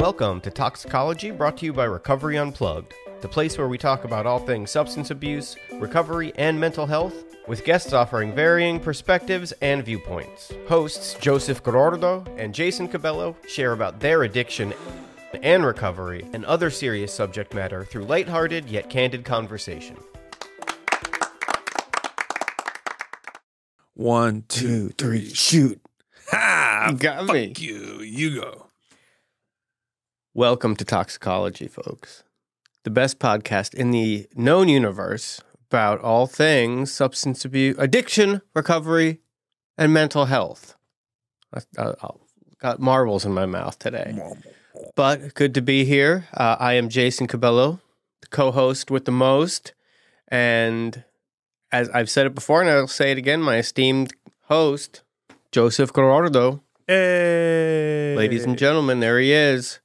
Welcome to Talksicology, brought to you by Recovery Unplugged, the place where we talk about all things substance abuse, recovery, and mental health, with guests offering varying perspectives and viewpoints. Hosts Joseph Gorordo and Jason Cabello share about their addiction and recovery and other serious subject matter through lighthearted yet candid conversation. One, two, three, shoot. Ha! You got Fuck me. you. You go. Welcome to Talksicology, folks. The best podcast in the known universe about all things substance abuse, addiction, recovery, and mental health. I, I, I got marbles in my mouth today. But good to be here. Uh, I am Jason Cabello, the co host with the most. And as I've said it before, and I'll say it again, my esteemed host, Joseph Gorordo. Hey. Ladies and gentlemen, there he is.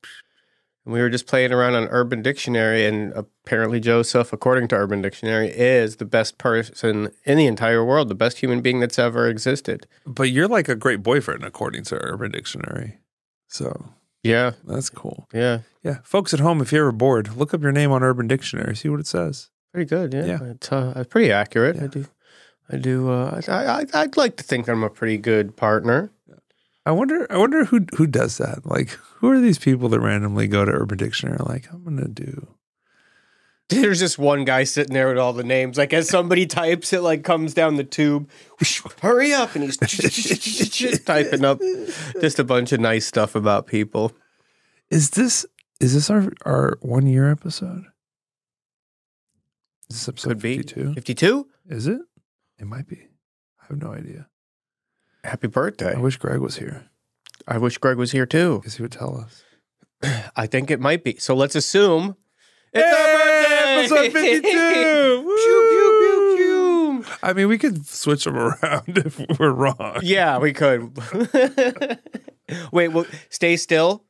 And we were just playing around on Urban Dictionary, and apparently Joseph, according to Urban Dictionary, is the best person in the entire world, the best human being that's ever existed. But you're like a great boyfriend, according to Urban Dictionary. So Yeah, that's cool. yeah, Yeah. Folks at home, if you're ever bored, look up your name on Urban Dictionary, see what it says. pretty good. Yeah, Yeah. it's uh, pretty accurate. I do, I do. Uh, I, I, I'd like to think I'm a pretty good partner. I wonder I wonder who who does that. Like who are these people that randomly go to Urban Dictionary like, I'm gonna do There's just one guy sitting there with all the names. Like as somebody types, it like comes down the tube. Hurry up, and he's typing up just a bunch of nice stuff about people. Is this is this our our one year episode? Is this episode Could be 52? fifty-two. Is it? It might be. I have no idea. Happy birthday! I wish Greg was here I wish Greg was here too. because he would tell us. I think it might be. So let's assume it's our birthday. episode 52. Pew, pew, pew, pew. I mean, we could switch them around if we're wrong. Yeah, we could. Wait, well, stay still.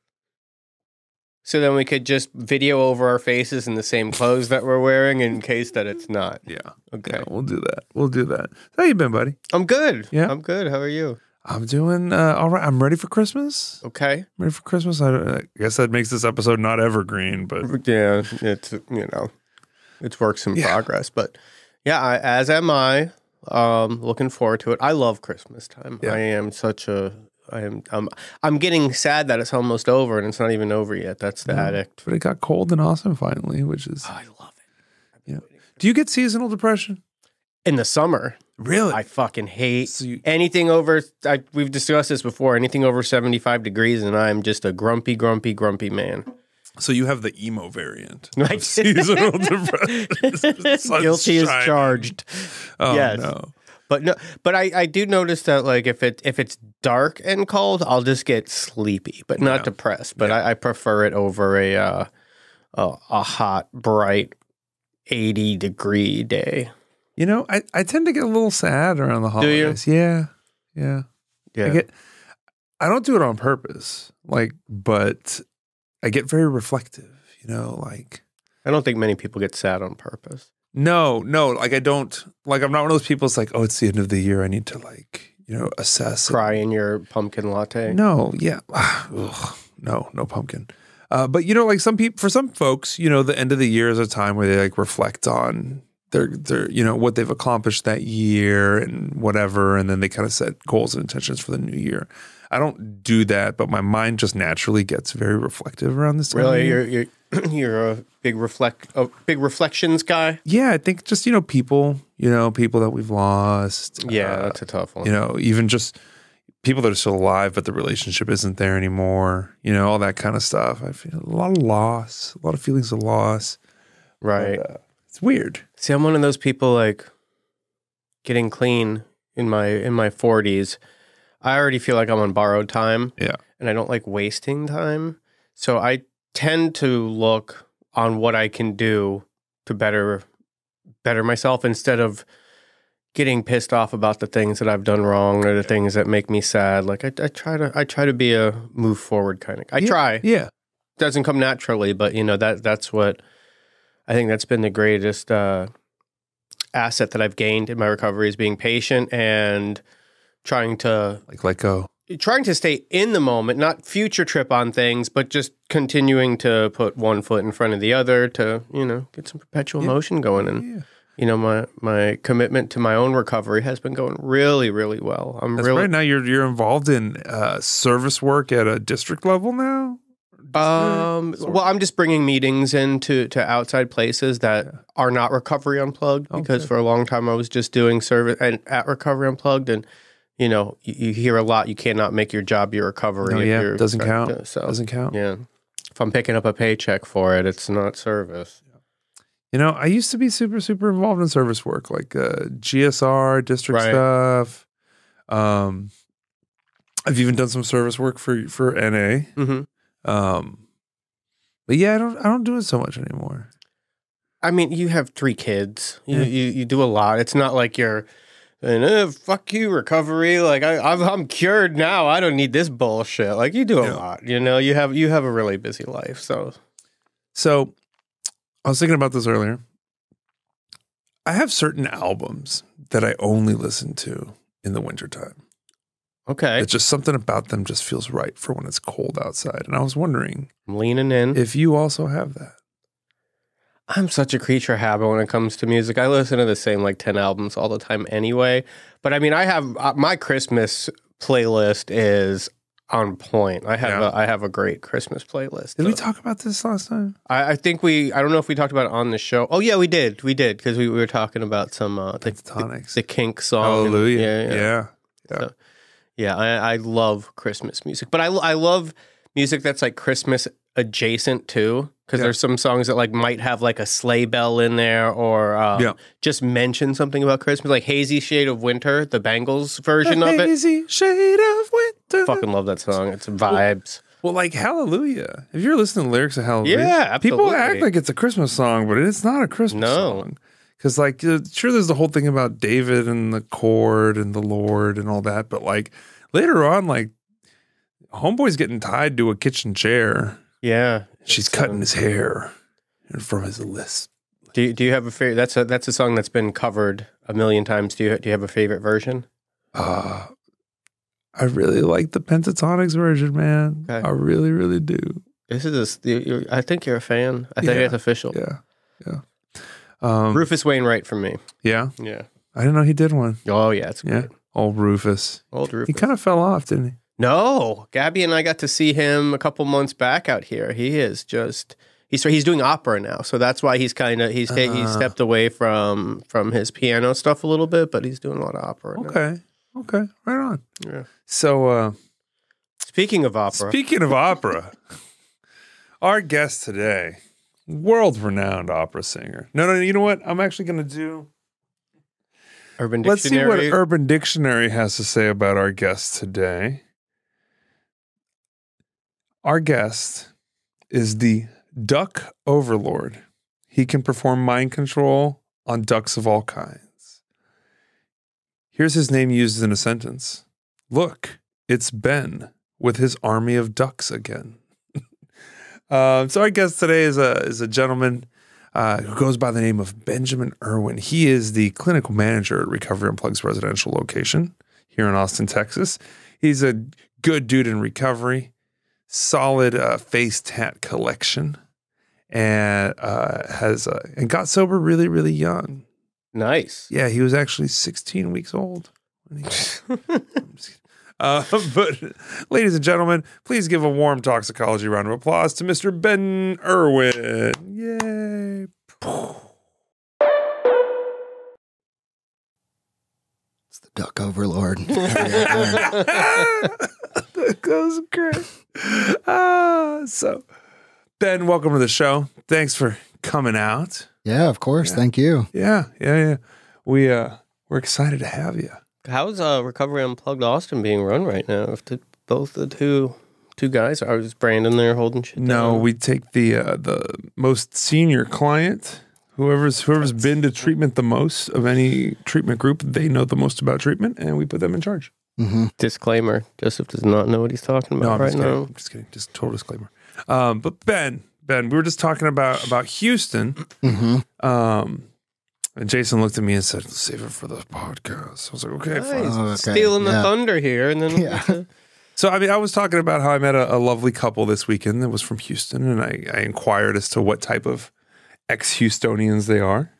So then we could just video over our faces in the same clothes that we're wearing in case that it's not. Yeah. Okay. Yeah, we'll do that. We'll do that. How you been, buddy? I'm good. Yeah? I'm good. How are you? I'm doing uh, all right. I'm ready for Christmas. Okay. ready for Christmas. I, don't- I guess that makes this episode not evergreen, but Yeah, it's you know, it's works in Yeah. progress, but yeah, I, as am I. Um, looking forward to it. I love Christmas time. Yeah. I am such a. I am. Um, I'm getting sad that it's almost over and it's not even over yet. That's the No. addict. but it got cold and awesome finally, which is. I love it. Yeah. Do you get seasonal depression? In the summer, Really? I fucking hate so you, anything over. I, we've discussed this before. Anything over 75 degrees, and I'm just a grumpy, grumpy, grumpy man. so you have the emo variant. I of seasonal depression. Sun's Guilty as shining. charged. Oh Yes. no. But no, but I, I do notice that like if it if it's dark and cold, I'll just get sleepy, but not Yeah. depressed. But I, I prefer it over a uh, a, a hot, bright, eighty degree day. You know, I, I tend to get a little sad around the holidays. Yeah. Yeah. Yeah, I get I don't do it on purpose. Like, but I get very reflective, you know, like I don't think many people get sad on purpose. No, no, like I don't like I'm not one of those people it's like, oh, it's the end of the year. I need to like, you know, assess. Cry in your pumpkin latte. No, yeah. Ugh, no, no pumpkin. Uh, but you know, like some people, for some folks, you know, the end of the year is a time where they like reflect on their, their, you know, what they've accomplished that year and whatever, and then they kind of set goals and intentions for the new year. I don't do that, but my mind just naturally gets very reflective around this time. Really, you're you're you're a big reflect a big reflections guy. yeah, I think just you know people, you know, people that we've lost. Yeah, uh, that's a tough one. you know, even just people that are still alive, but the relationship isn't there anymore, you know, all that kind of stuff. I feel a lot of loss, a lot of feelings of loss. right. Uh, it's weird. See, I'm one of those people like getting clean in my in my 40s. I already feel like I'm on borrowed time. Yeah. And I don't like wasting time. So I tend to look on what I can do to better better myself instead of getting pissed off about the things that I've done wrong or the things that make me sad. Like I, I try to I try to be a move forward kind of. I Yeah. try Yeah. doesn't come naturally, but you know that that's what I think that's been the greatest uh, asset that I've gained in my recovery is being patient and trying to Like let go. Trying to stay in the moment, not future trip on things, but just continuing to put one foot in front of the other to, you know, get some perpetual motion going. And, Yeah. you know, my, my commitment to my own recovery has been going really, really well. I'm That's really, right now you're you're involved in uh, service work at a district level now. Um, well, I'm just bringing meetings into to outside places that are not Recovery Unplugged because Okay. for a long time I was just doing service and at Recovery Unplugged, and you know you, you hear a lot. You cannot make your job your recovery. No, yeah, you're doesn't count. to- so Doesn't count. yeah, if I'm picking up a paycheck for it, it's not service. You know, I used to be super, super involved in service work, like uh, GSR, district Right. stuff. Um, I've even done some service work for for NA. hmm Um, but yeah, I don't, I don't do it so much anymore. I mean, you have three kids. You Yeah. you, you do a lot. It's not like you're. And uh, fuck you, recovery. Like I, I'm, I'm cured now. I don't need this bullshit. Like you do a Yeah. lot. You know, you have you have a really busy life. So So, I was thinking about this earlier. I have certain albums that I only listen to in the wintertime. okay, It's just something about them just feels right for when it's cold outside. And I was wondering I'm leaning in. if you also have that. I'm such a creature of habit when it comes to music. I listen to the same like 10 albums all the time anyway. But I mean, I have uh, my Christmas playlist is on point. I have Yeah. a, I have a great Christmas playlist. Did we talk about this last time? I, I think we I don't know if we talked about it on the show. Oh yeah, we did. We did because we, we were talking about some uh, the, the, the Kink song. Hallelujah. Yeah, yeah. yeah. So, yeah, I, I love Christmas music, but I, I love music that's like Christmas adjacent too, because Yeah. there's some songs that like might have like a sleigh bell in there or um, Yeah. just mention something about Christmas, like "Hazy Shade of Winter," the Bangles version The of it. hazy shade of winter. Fucking love that song. It's vibes. Well, like Hallelujah. If you're listening to lyrics of Hallelujah, Yeah, people act like it's a Christmas song, but it's not a Christmas No. song. Because, like, uh, sure, there's the whole thing about David and the chord and the Lord and all that, but like later on, like, Homeboy's getting tied to a kitchen chair. Yeah, She's cutting um, his hair and from his lisp. Do you, do you have a favorite? That's a that's a song that's been covered a million times. Do you do you have a favorite version? Uh, I really like the Pentatonix version, man. Okay. I really, really do. This is a, you- you're, I think you're a fan. I think Yeah. it's official. Yeah, yeah. Um, Rufus Wainwright for me. yeah, Yeah. I didn't know he did one. Oh yeah, it's Yeah. Old Rufus. Old Rufus. He kind of fell off, didn't he? No, Gabby and I got to see him a couple months back out here. He is just he's he's doing opera now, so that's why he's kind of he's ta- he's Ah. stepped away from from his piano stuff a little bit, but he's doing a lot of opera. now. Okay. Okay. Right on. Yeah. So, uh, Speaking of opera, speaking of opera, our guest today, world renowned opera singer. No, no, you know what? I'm actually going to do. Urban Let's see what Urban Dictionary has to say about our guest today. Our guest is the duck overlord. He can perform mind control on ducks of all kinds. Here's his name used in a sentence Look, it's Ben with his army of ducks again. um, so, our guest today is a, is a gentleman uh, who goes by the name of Benjamin Irwin. He is the clinical manager at Recovery Unplugged's residential location here in Austin, Texas. He's a good dude in recovery, solid uh, face tat collection, and uh, has uh, and got sober really, really young. nice. Yeah, he was actually 16 weeks old. when he- I'm just kidding. Uh, but, ladies and gentlemen, please give a warm Talksicology round of applause to Mr. Ben Irwin. Yay. It's the duck overlord. that goes great. Ah, so, Ben, welcome to the show. Thanks for coming out. yeah, of course. Yeah. Thank you. Yeah, yeah, yeah. We uh, we're excited to have you. How's uh, Recovery Unplugged Austin being run right now? If the, both the two two guys are just Brandon there holding shit No, down? we take the uh, the most senior client, whoever's whoever's been to treatment the most of any treatment group. They know the most about treatment, and we put them in charge. Hmm disclaimer: Joseph does not know what he's talking No, about I'm right now. I'm just kidding. Just total disclaimer. Um, but Ben, Ben, we were just talking about about Houston. hmm Um, and Jason looked at me and said, "Save it for the podcast." I was like, "Okay, fine." Nice. Oh, okay. Stealing the Yeah. thunder here, and then Yeah. So, I mean, I was talking about how I met a, a lovely couple this weekend that was from Houston, and I, I inquired as to what type of ex Houstonians they are.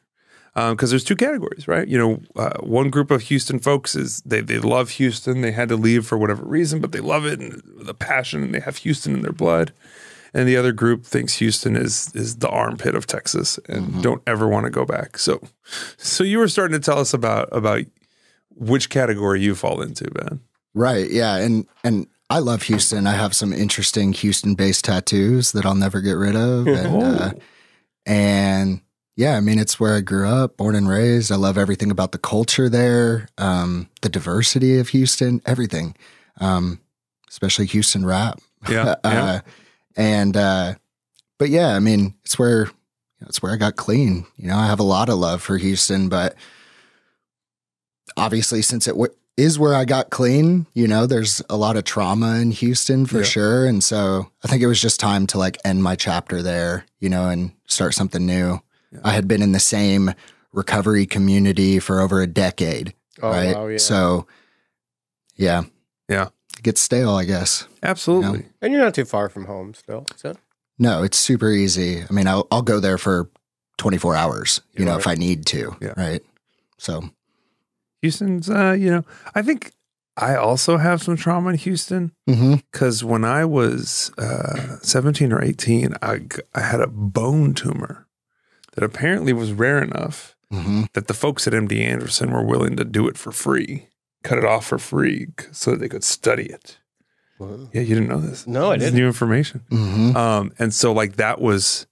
Because there's two categories, right? You know, uh, one group of Houston folks is they, they love Houston. They had to leave for whatever reason, but they love it and the passion, and they have Houston in their blood. And the other group thinks Houston is is the armpit of Texas and don't ever want to go back. So, so you were starting to tell us about about which category you fall into, Ben. Right. Yeah. And and I love Houston. I have some interesting Houston based tattoos that I'll never get rid of. And uh, and yeah, I mean it's where I grew up, born and raised. I love everything about the culture there, um, the diversity of Houston, everything. Um, especially Houston rap. Yeah, yeah. uh, and uh, but yeah, I mean it's where it's where I got clean. You know, I have a lot of love for Houston, but obviously since it w- is where I got clean, you know, there's a lot of trauma in Houston for Yeah. sure. And so I think it was just time to like end my chapter there, you know, and start something new. I had been in the same recovery community for over a decade. Oh, right. wow, yeah. So yeah. Yeah. It gets stale, I guess. Absolutely. and you're not too far from home still. So No, it's super easy. I mean, I'll, I'll go there for 24 hours, you know, Right. if I need to. Yeah. Right. So, Houston's, uh, you know, I think I also have some trauma in Houston because when I was uh, 17 or 18, I, I had a bone tumor that apparently was rare enough Mhm. that the folks at MD Anderson were willing to do it for free, cut it off for free so that they could study it. Yeah, you didn't know this. No, I didn't. new information. Mhm. Um, and so like that was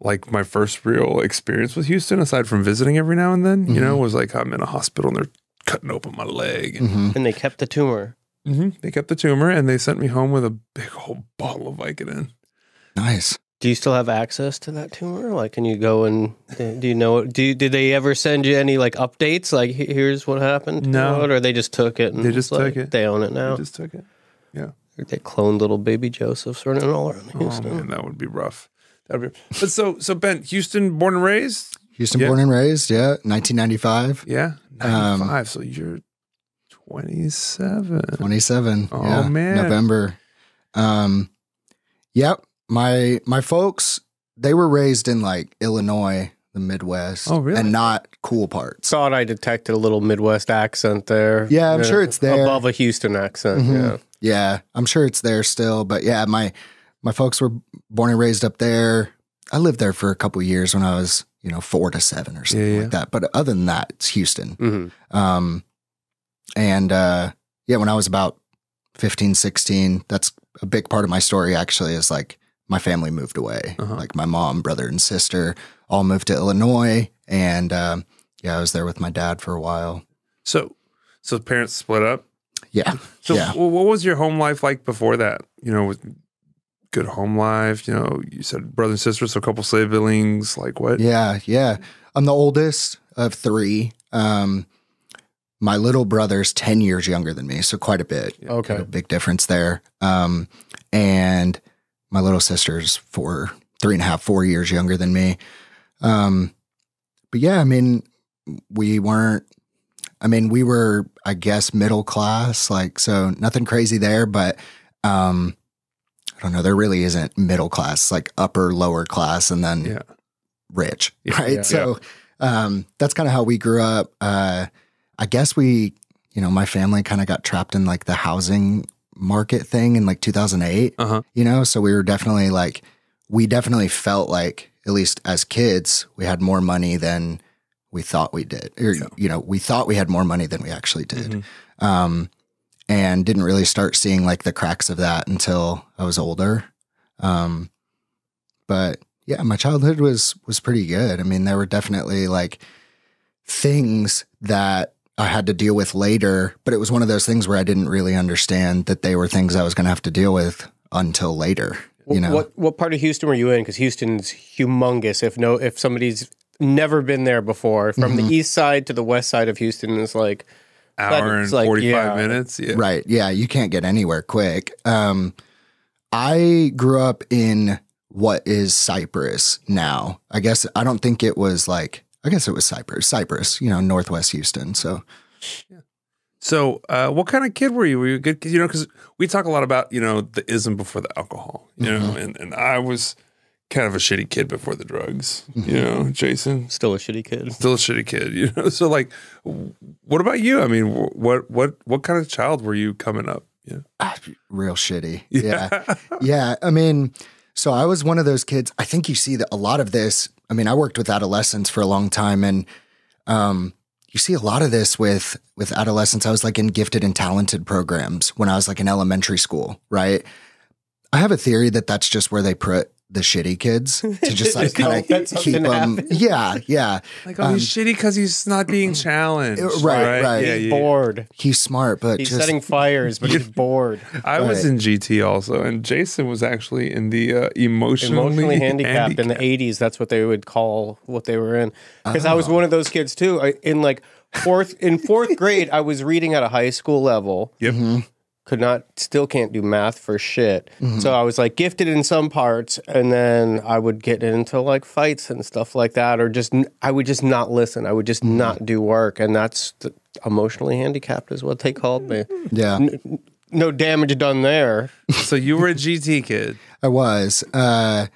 like my first real experience with Houston, aside from visiting every now and then. You know, was like I'm in a hospital and they're cutting open my leg. And Mhm. and they kept the tumor. Mhm. They kept the tumor and they sent me home with a big old bottle of Vicodin. Nice. Do you still have access to that tumor? Like, can you go and do you know? Do you, did they ever send you any like updates? Like, here's what happened. to No. it," or they just took it. And They just it's like, took it. They own it I now. just took it. Yeah. They cloned little baby Josephs running all around Oh Houston. man, that would be rough. That'd be. But so so Ben, Houston, born and raised. Houston Yeah. born and raised. Yeah. 1995. Yeah, Um, so you're twenty seven. 27. Oh, yeah, man. November. Um, yep. My, my folks, they were raised in like Illinois, the Midwest. Oh, really? And not cool parts. Thought I detected a little Midwest accent there. Yeah, I'm sure it's there. above a Houston accent. Mhm. Yeah. Yeah, I'm sure it's there still, but yeah, my my folks were born and raised up there. I lived there for a couple years when I was, you know, four to seven or something Yeah, yeah. like that. But other than that, it's Houston. hmm Um, and uh, yeah, when I was about 15, 16, that's a big part of my story actually is like my family moved away. Uh-huh. Like my mom, brother, and sister all moved to Illinois. And um, yeah, I was there with my dad for a while. So so parents split up. Yeah. So Yeah. wh- what was your home life like before that? You know, with good home life. You know, you said brother and sister, so a couple siblings. Like what? Yeah, yeah. I'm the oldest of three. Um, my little brother's 10 years younger than me, so quite a bit. Okay. A big difference there. Um, and my little sister's four, three and a half, four years younger than me. Um, but yeah, I mean, we weren't, I mean, we were, I guess, middle class, like, so nothing crazy there, but, um, I don't know, there really isn't middle class, like upper, lower class, and then Yeah. rich, Yeah, right? yeah. so um, that's kind of how we grew up. Uh, I guess we, you know, my family kind of got trapped in like the housing market thing in like 2008, Uh huh. you know? So we were definitely like, we definitely felt like, at least as kids, we had more money than we thought we did. Or, Yeah. you know, we thought we had more money than we actually did. Mhm. Um, and didn't really start seeing like the cracks of that until I was older. Um, but yeah, my childhood was was pretty good. I mean, there were definitely like things that I had to deal with later, but it was one of those things where I didn't really understand that they were things I was going to have to deal with until later. You know, what what part of Houston were you in? Because Houston's humongous. If no, if somebody's never been there before, from Mm-hmm. the east side to the west side of Houston is like Hour and like, forty five yeah. minutes. Yeah. Right. Yeah. You can't get anywhere quick. Um, I grew up in what is Cypress now. I guess I don't think it was like, I guess it was Cypress, Cypress, you know, Northwest Houston. So, So, uh, what kind of kid were you? Were you a good? 'cause, You know, because we talk a lot about you know the ism before the alcohol. You know, and and I was kind of a shitty kid before the drugs. You know, Jason Still a shitty kid. still a shitty kid. You know, so like, what about you? I mean, what what what kind of child were you coming up? Yeah, Ah, real shitty. Yeah. yeah. I mean, so I was one of those kids. I think you see that a lot of this. I mean, I worked with adolescents for a long time and um you see a lot of this with with adolescents. I was like in gifted and talented programs when I was like in elementary school, right? I have a theory that that's just where they put the shitty kids to just like kind of keep them. happens. Yeah, yeah. like oh, he's um, shitty because he's not being challenged. Uh, right, right. Yeah, He's yeah. bored. He's smart, but He's just setting fires, but he's bored. I was in GT also, and Jason was actually in the uh, emotionally, Emotionally handicapped in the 80s. That's what they would call what they were in. Because I was oh. one of those kids too. I, in like fourth in fourth grade, I was reading at a high school level. Yep. Mm-hmm. Could not, still can't do math for shit. So I was like gifted in some parts, and then I would get into like fights and stuff like that, or just I would just not listen. I would just not do work, and that's the, emotionally handicapped is what they called me. yeah. No damage done there. So you were a GT kid. I was. Uh,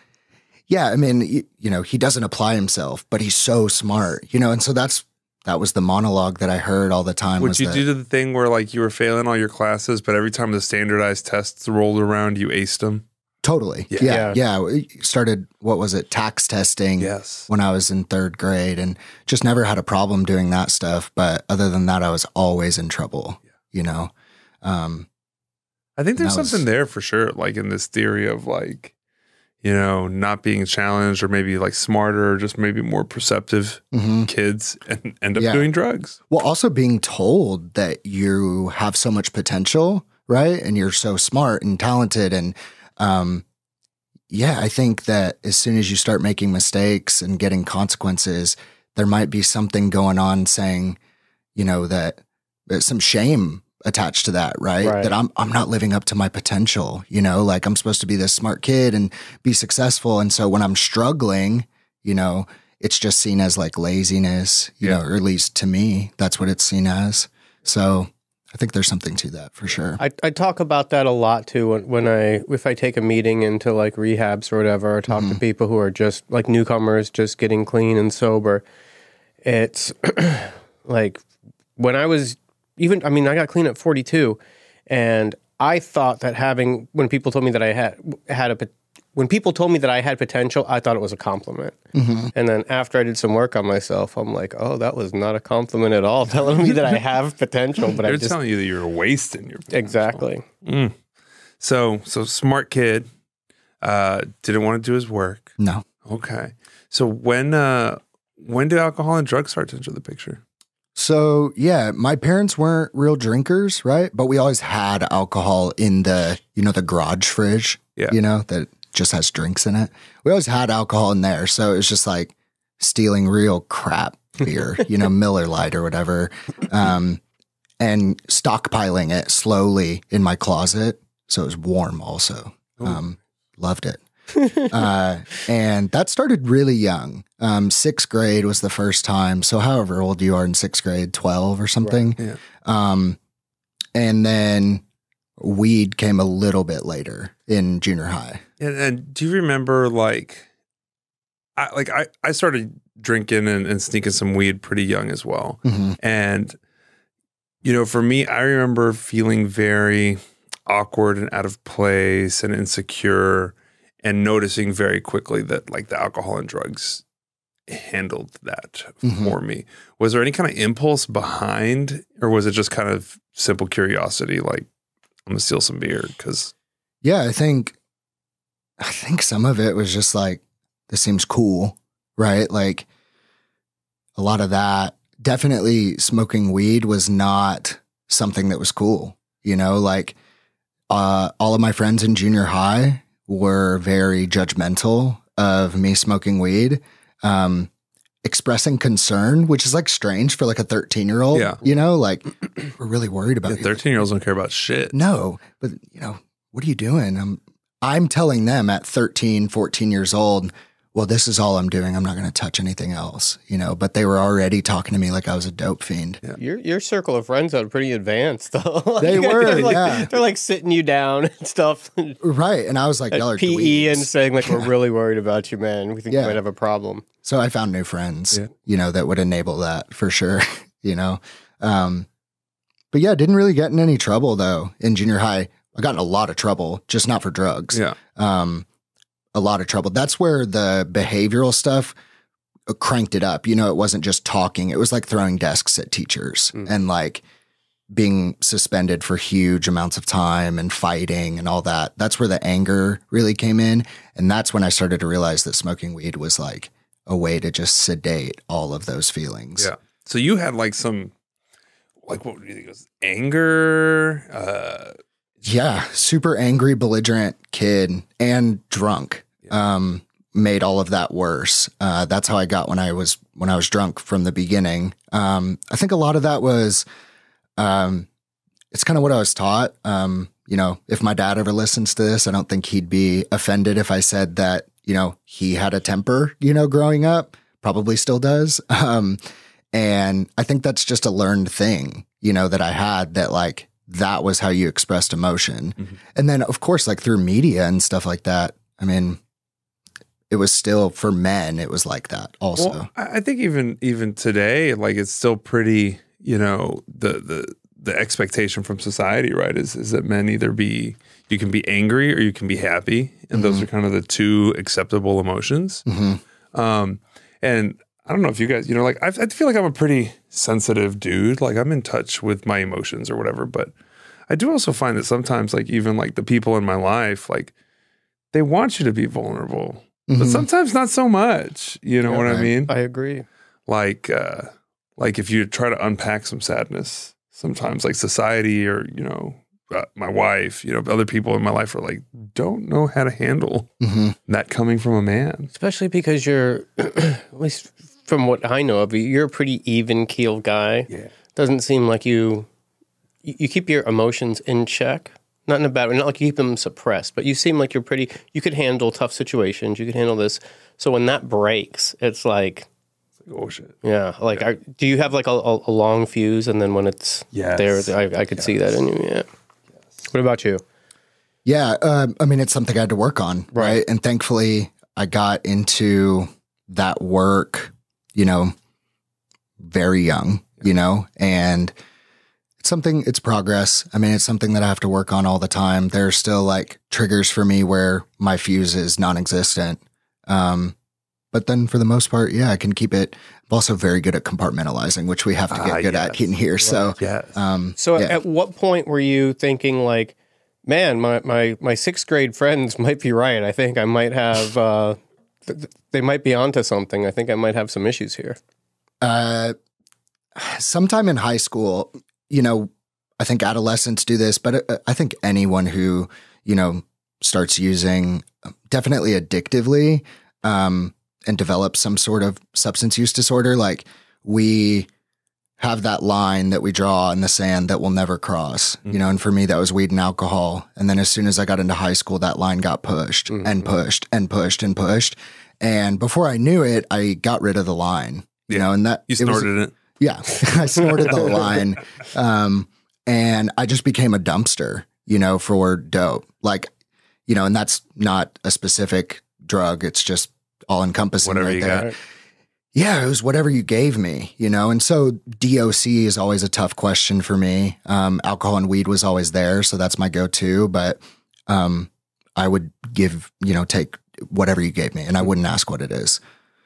yeah, I mean, you, you know, he doesn't apply himself, but he's so smart, you know, and so that's that was the monologue that I heard all the time. Would was you that, do the thing where like you were failing all your classes, but every time the standardized tests rolled around, you aced them? totally? Yeah. Yeah, yeah. We started what was it, TAKS testing? Yes. When I was in third grade, and just never had a problem doing that stuff. But other than that, I was always in trouble. yeah. You know, um, I think there's That was- something there for sure, like in this theory of like, you know, not being challenged or maybe like smarter or just maybe more perceptive mhm. kids and end up Yeah. doing drugs. Well, also being told that you have so much potential, right? And you're so smart and talented. And um, yeah, I think that as soon as you start making mistakes and getting consequences, there might be something going on saying, you know, that some shame attached to that, right? Right. That I'm I'm not living up to my potential, you know, like I'm supposed to be this smart kid and be successful. And so when I'm struggling, you know, it's just seen as like laziness, you Yeah. know, or at least to me, that's what it's seen as. So I think there's something to that for sure. I, I talk about that a lot too when, when I if I take a meeting into like rehabs or whatever, or talk to mm-hmm. people who are just like newcomers, just getting clean and sober. It's like when I was even I mean I got clean at 42 and I thought that having when people told me that I had had a when people told me that I had potential, I thought it was a compliment. And then after I did some work on myself, I'm like, oh, that was not a compliment at all. Telling me that I have potential, but I They're just telling you that you're wasting your exactly. So so smart kid, uh, didn't want to do his work. no. Okay. So when uh when did alcohol and drugs start to enter the picture? So yeah, my parents weren't real drinkers, right? But we always had alcohol in the, you know, the garage fridge. Yeah. You know, that just has drinks in it. We always had alcohol in there. So it was just like stealing real crap beer, you know, Miller Lite or whatever. Um, and stockpiling it slowly in my closet. So it was warm also. Um, loved it. Uh, and that started really young. Um, sixth grade was the first time. So, however old you are in sixth grade, 12 or something. Yeah. Um, and then weed came a little bit later in junior high. And, and do you remember like I like I, I started drinking and, and sneaking some weed pretty young as well. Mhm. And you know, for me, I remember feeling very awkward and out of place and insecure and noticing very quickly that like the alcohol and drugs handled that Mhm. for me. Was there any kind of impulse behind or was it just kind of simple curiosity like I'm gonna steal some beer because Yeah, I think, I think some of it was just like, this seems cool, right? Like a lot of that. Definitely smoking weed was not something that was cool, you know, like uh, all of my friends in junior high were very judgmental of me smoking weed. Um, expressing concern, which is like strange for like a 13 year old, Yeah. you know, like we're really worried about you. 13 year olds don't care about shit. No, but you know, what are you doing? I'm I'm telling them at 13, 14 years old well, this is all I'm doing. I'm not going to touch anything else, you know. But they were already talking to me like I was a dope fiend. Your your circle of friends are pretty advanced though. Like, They were, they're like, yeah. They're like sitting you down and stuff. Right. And I was like, y'all PE and saying like we're really worried about you, man. We think Yeah. you might have a problem. So I found new friends, Yeah. you know, that would enable that for sure, you know. Um, but yeah, didn't really get in any trouble though in junior high. I got in a lot of trouble, just not for drugs. Yeah. Um, a lot of trouble. That's where the behavioral stuff cranked it up. You know, it wasn't just talking. It was like throwing desks at teachers Mm. and like being suspended for huge amounts of time and fighting and all that. That's where the anger really came in. And that's when I started to realize that smoking weed was like a way to just sedate all of those feelings. Yeah. So you had like some, like what do you think it was? Anger. Uh, Yeah, super angry, belligerent kid and drunk. Um, made all of that worse. Uh, that's how I got when I was when I was drunk from the beginning. Um, I think a lot of that was, um, it's kind of what I was taught. Um, you know, if my dad ever listens to this, I don't think he'd be offended if I said that. You know, he had a temper. You know, growing up, probably still does. Um, and I think that's just a learned thing. You know, that I had that like that was how you expressed emotion. Mhm. And then, of course, like through media and stuff like that, I mean, it was still for men, it was like that also. well, I think even even today, like it's still pretty. You know, the the the expectation from society, right, is is that men either be you can be angry or you can be happy, and those Mhm. are kind of the two acceptable emotions. hmm Um, and I don't know if you guys, you know, like I, I feel like I'm a pretty sensitive dude. Like I'm in touch with my emotions or whatever. But I do also find that sometimes, like even like the people in my life, like they want you to be vulnerable, but Mhm. sometimes not so much. You know Yeah, what I right. mean? I agree. Like, uh, like if you try to unpack some sadness, sometimes like society or you know. Uh, my wife, you know, other people in my life are like, don't know how to handle Mhm. that coming from a man. Especially because you're, at least from what I know of you, you're a pretty even keeled guy. Yeah. Doesn't seem like you, you you keep your emotions in check. Not in a bad way, not like you keep them suppressed, but you seem like you're pretty, you could handle tough situations. You could handle this. So when that breaks, it's like, Oh shit. yeah, like, I, do you have like a, a, a long fuse? And then when it's Yes. there, I, I could see that in you. Yeah. What about you? Yeah, um, I mean, it's something I had to work on, right? Right. And thankfully, I got into that work, you know, very young, you know, and it's something, it's progress. I mean, it's something that I have to work on all the time. There's still like triggers for me where my fuse is non existent. Um, but then for the most part, yeah, I can keep it. I'm also very good at compartmentalizing, which we have to get Ah, good yes. at in here. So, Yes. um, So yeah. at what point were you thinking like, man, my, my, my sixth grade friends might be right. I think I might have, uh, th- th- they might be onto something. I think I might have some issues here. uh, sometime in high school, you know, I think adolescents do this, but uh, I think anyone who, you know, starts using um, definitely addictively um, and develops some sort of substance use disorder, like we have that line that we draw in the sand that we'll never cross, you know, and for me, that was weed and alcohol. And then as soon as I got into high school, that line got pushed and pushed and pushed and pushed. And before I knew it, I got rid of the line, you know, and that You it was- snorted it. yeah, I snorted the line, um, and I just became a dumpster, you know, for dope. Like, you know, and that's not a specific drug; it's just all encompassing. Whatever right you there. got. Yeah, it was whatever you gave me, you know. And so DOC is always a tough question for me. Um, alcohol and weed was always there, so that's my go-to. But um, I would give, you know, take whatever you gave me, and I wouldn't ask what it is.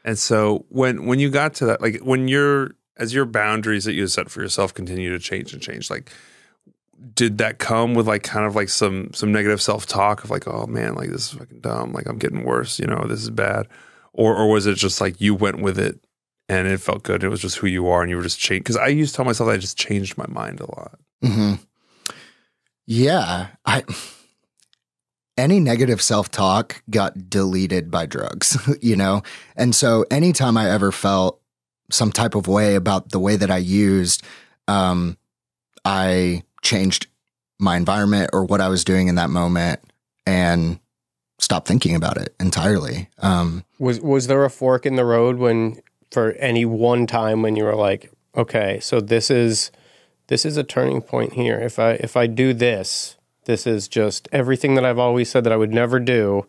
And so when when you got to that, like when you're as your boundaries that you set for yourself continue to change and change, like did that come with like kind of like some some negative self talk of like, oh man, like this is fucking dumb, like I'm getting worse, you know, this is bad, or or was it just like you went with it and it felt good, it was just who you are, and you were just changed? Because I used to tell myself I just changed my mind a lot. hmm Yeah, I any negative self-talk got deleted by drugs, you know? And so anytime I ever felt some type of way about the way that I used, um, I changed my environment or what I was doing in that moment and stop thinking about it entirely. Um, Was was there a fork in the road when for any one time when you were like, okay, so this is this is a turning point here. If I if I do this, this is just everything that I've always said that I would never do.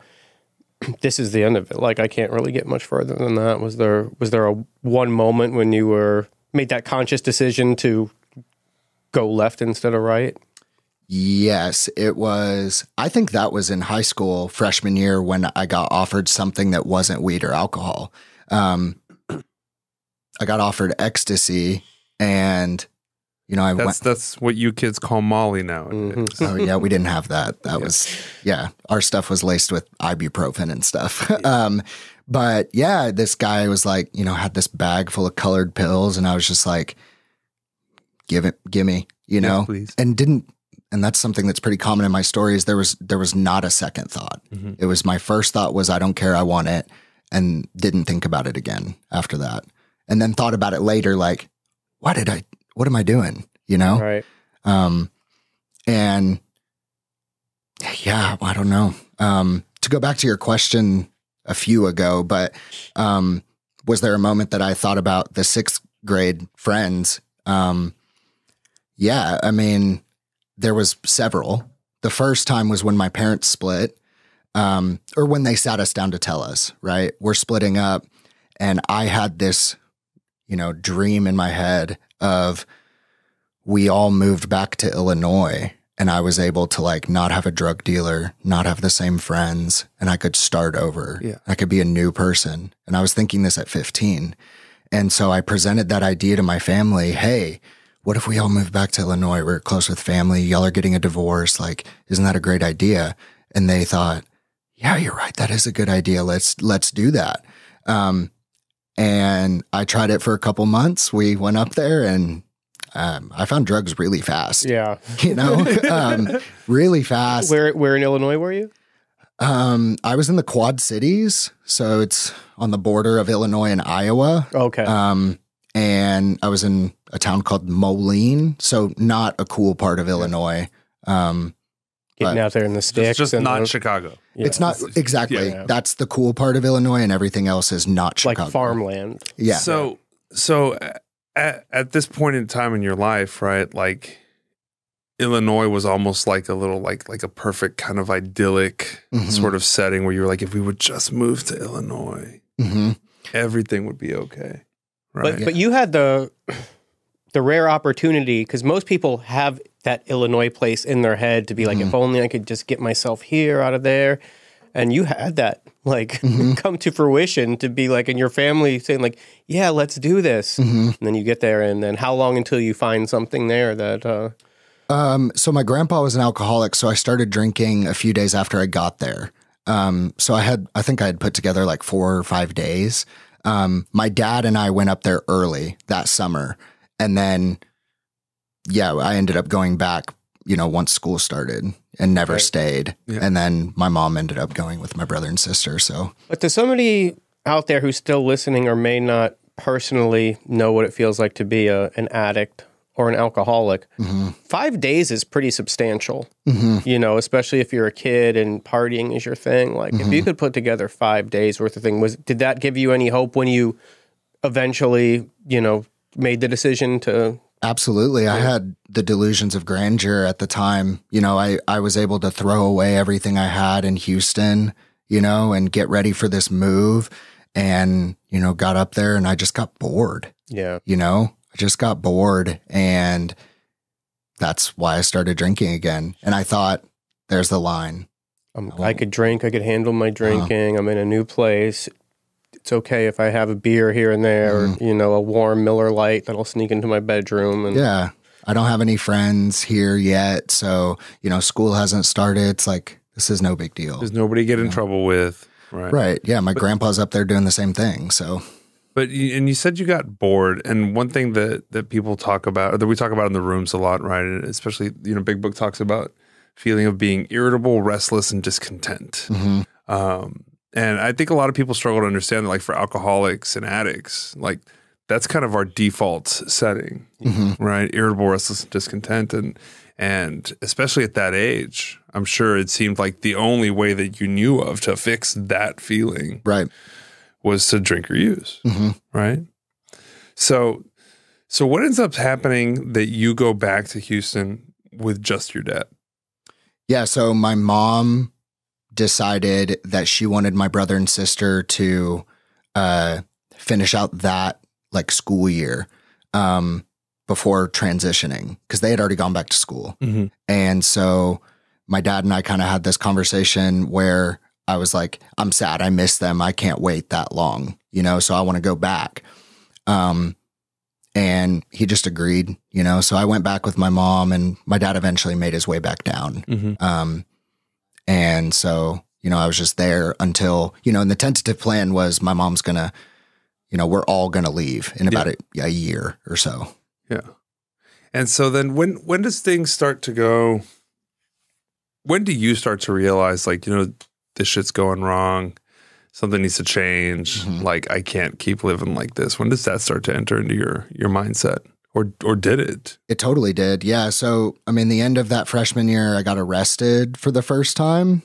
This is the end of it. Like I can't really get much further than that. Was there was there a one moment when you were made that conscious decision to go left instead of right? Yes, it was. I think that was in high school, freshman year, when I got offered something that wasn't weed or alcohol. Um, I got offered ecstasy, and you know, I That's went. that's what you kids call Molly now. Oh yeah, we didn't have that. That was yeah. Our stuff was laced with ibuprofen and stuff. um, but yeah, this guy was like, you know, had this bag full of colored pills, and I was just like, give it, give me, you Yes, know, please. and didn't. And that's something that's pretty common in my stories. There was there was not a second thought. Mhm. It was my first thought was I don't care, I want it, and didn't think about it again after that. And then thought about it later, like, why did I? What am I doing? You know. Right. Um, and yeah, I don't know. Um, to go back to your question a few ago, but um, was there a moment that I thought about the sixth grade friends? Um, yeah, I mean, there was several. The first time was when my parents split, um, or when they sat us down to tell us, right? We're splitting up. And I had this, you know, dream in my head of we all moved back to Illinois and I was able to like not have a drug dealer, not have the same friends, and I could start over. Yeah. I could be a new person. And I was thinking this at 15. And so I presented that idea to my family. Hey, what if we all move back to Illinois? We're close with family. Y'all are getting a divorce. Like, isn't that a great idea? And they thought, yeah, you're right. That is a good idea. Let's, let's do that. Um, and I tried it for a couple months. We went up there and um, I found drugs really fast. Yeah. You know, um, really fast. Where where in Illinois were you? Um, I was in the Quad Cities, so it's on the border of Illinois and Iowa. Okay. Um, and I was in a town called Moline, so not a cool part of Illinois. Um, Getting out there in the sticks. It's just and not the- Chicago. yeah. It's not exactly. Yeah. That's the cool part of Illinois, and everything else is not Chicago. like farmland. Yeah. So so at, at this point in time in your life, right? Like Illinois was almost like a little like like a perfect kind of idyllic Mhm. sort of setting where you were like, if we would just move to Illinois, hmm everything would be okay. Right. But but you had the the rare opportunity because most people have that Illinois place in their head to be like, Mm-hmm. if only I could just get myself here out of there. And you had that like Mm-hmm. come to fruition to be like in your family saying like, yeah, let's do this. Mm-hmm. And then you get there, and then how long until you find something there that uh, Um, so my grandpa was an alcoholic, so I started drinking a few days after I got there. Um, so I had, I think I had put together like four or five days. Um, my dad and I went up there early that summer, and then, yeah, I ended up going back. You know, once school started, and never Right. stayed. Yeah. And then my mom ended up going with my brother and sister. So But to somebody out there who's still listening or may not personally know what it feels like to be a, an addict or an alcoholic, mm-hmm. five days is pretty substantial. Mm-hmm. You know, especially if you're a kid and partying is your thing. Like, if you mm-hmm. could put together five days worth of thing, was did that give you any hope when you eventually, you know, made the decision to? Absolutely. I had the delusions of grandeur at the time. You know, I, I was able to throw away everything I had in Houston, you know, and get ready for this move. And, you know, got up there and I just got bored, Yeah, you know, I just got bored. And that's why I started drinking again. And I thought, there's the line. um, I I could drink. I could handle my drinking. I'm in a new place. It's okay if I have a beer here and there, or, you know, a warm Miller Lite that'll sneak into my bedroom. And Yeah. I don't have any friends here yet. So, you know, school hasn't started. It's like, this is no big deal. There's nobody get in trouble with. Right. Right. Yeah. My grandpa's up there doing the same thing. So, But you, and you said you got bored, and one thing that that people talk about, or that we talk about in the rooms a lot, right? And especially, you know, Big Book talks about feeling of being irritable, restless, and discontent. mhm. Um, and I think a lot of people struggle to understand that, like for alcoholics and addicts, like that's kind of our default setting, Mhm. right? Irritable, restless, and discontent. And And especially at that age, I'm sure it seemed like the only way that you knew of to fix that feeling Right. was to drink or use, hmm right? So, so what ends up happening that you go back to Houston with just your dad? Yeah. So my mom decided that she wanted my brother and sister to uh, finish out that like school year um, before transitioning because they had already gone back to school. Mm-hmm. And so my dad and I kind of had this conversation where I was like, I'm sad. I miss them. I can't wait that long, you know, so I want to go back. Um, and he just agreed, you know, so I went back with my mom and my dad eventually made his way back down. Mm-hmm. Um, and so, you know, I was just there until, you know, and the tentative plan was my mom's going to, you know, we're all going to leave in about a, a year or so. Yeah. And so then when when does things start to go when do you start to realize like, you know, this shit's going wrong, something needs to change, Mhm. like I can't keep living like this. When does that start to enter into your your mindset? Or or did it? It totally did. Yeah. So, I mean, the end of that freshman year, I got arrested for the first time.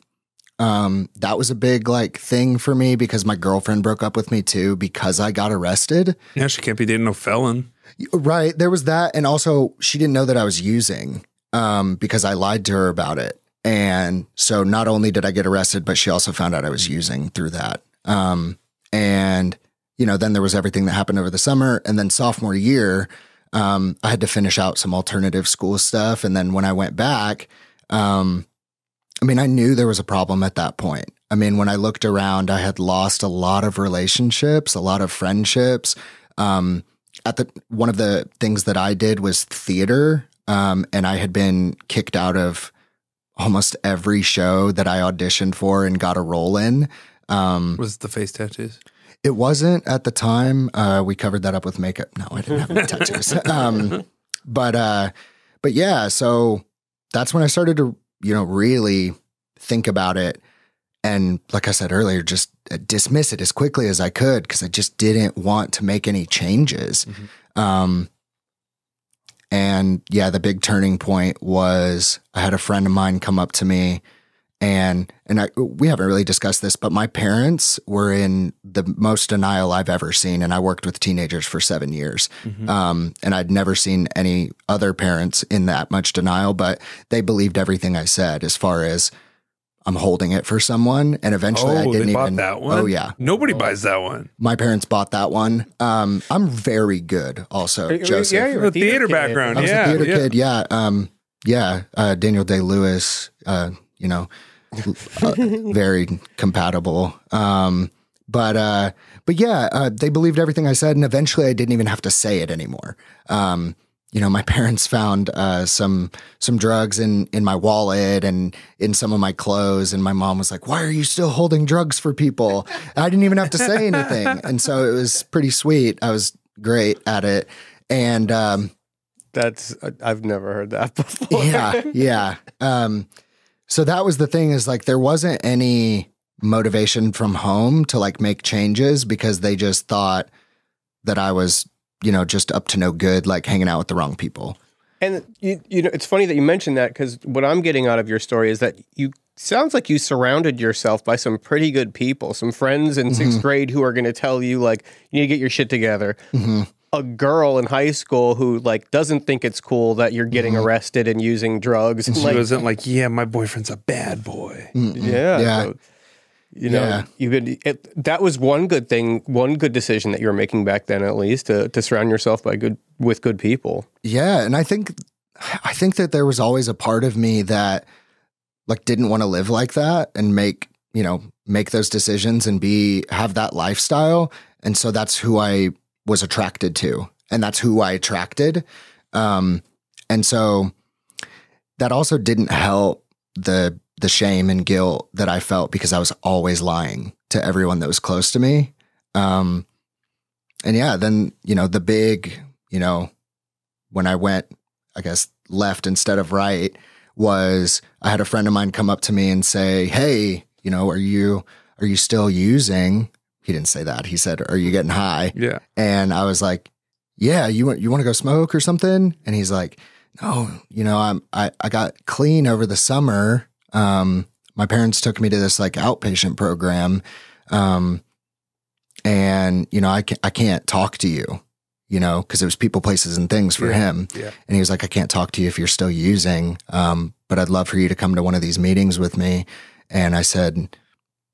Um, that was a big like thing for me because my girlfriend broke up with me too because I got arrested. Yeah, she can't be dating no felon. Right. There was that. And also, she didn't know that I was using um, because I lied to her about it. And so, not only did I get arrested, but she also found out I was using through that. Um, and, you know, then there was everything that happened over the summer. And then, sophomore year, um, I had to finish out some alternative school stuff. And then when I went back, um, I mean, I knew there was a problem at that point. I mean, when I looked around, I had lost a lot of relationships, a lot of friendships. Um, at the one of the things that I did was theater, um, and I had been kicked out of almost every show that I auditioned for and got a role in. Um, Was the face tattoos? It wasn't at the time. Uh, we covered that up with makeup. No, I didn't have any tattoos. Um, but uh, but yeah, so that's when I started to you know really think about it, and like I said earlier, just uh, dismiss it as quickly as I could because I just didn't want to make any changes. Mhm. Um, and yeah, the big turning point was I had a friend of mine come up to me and and I we haven't really discussed this, but my parents were in the most denial I've ever seen, and I worked with teenagers for seven years, Mhm. um, and I'd never seen any other parents in that much denial. But they believed everything I said, as far as I'm holding it for someone, and eventually I oh, didn't they bought even. that one. Oh yeah, Nobody buys that one. my parents bought that one. Um, I'm very good, also, Joseph. Yeah, you're A a theater kid. background, I was yeah, a theater yeah. kid. Yeah. Um, yeah. Uh, Daniel Day Lewis, uh, you know, uh, very compatible. Um, but, uh, but yeah, uh, they believed everything I said. And eventually I didn't even have to say it anymore. Um, you know, my parents found, uh, some, some drugs in, in my wallet and in some of my clothes. And my mom was like, why are you still holding drugs for people? I didn't even have to say anything. And so it was pretty sweet. I was great at it. And, um, That's I've never heard that before. yeah, yeah. Um, so that was the thing is like there wasn't any motivation from home to like make changes because they just thought that I was, you know, just up to no good, like hanging out with the wrong people. And you, you know, it's funny that you mentioned that because what I'm getting out of your story is that you sounds like you surrounded yourself by some pretty good people, some friends in 6th grade who are going to tell you like you need to get your shit together. hmm A girl in high school who like doesn't think it's cool that you're getting mm-hmm. arrested and using drugs. She like, wasn't like, yeah, my boyfriend's a bad boy. yeah, Yeah. so, you know, Yeah. you've been. It, that was one good thing, one good decision that you were making back then, at least to to surround yourself by good with good people. Yeah, and I think I think that there was always a part of me that like didn't want to live like that and make, you know, make those decisions and be have that lifestyle. And so that's who I was attracted to. And that's who I attracted. Um and so that also didn't help the the shame and guilt that I felt because I was always lying to everyone that was close to me. Um and yeah, then, you know, the big, you know, when I went, I guess, left instead of right, was I had a friend of mine come up to me and say, Hey, you know, are you are you still using? He didn't say that. He said, Are you getting high? Yeah. And I was like, Yeah, you want you want to go smoke or something? And he's like, no, you know, I'm I, I got clean over the summer. Um, my parents took me to this like outpatient program. Um, and you know, I can't, I can't talk to you, you know, because it was people, places, and things for Yeah. him. Yeah. And he was like, I can't talk to you if you're still using. Um, but I'd love for you to come to one of these meetings with me. And I said,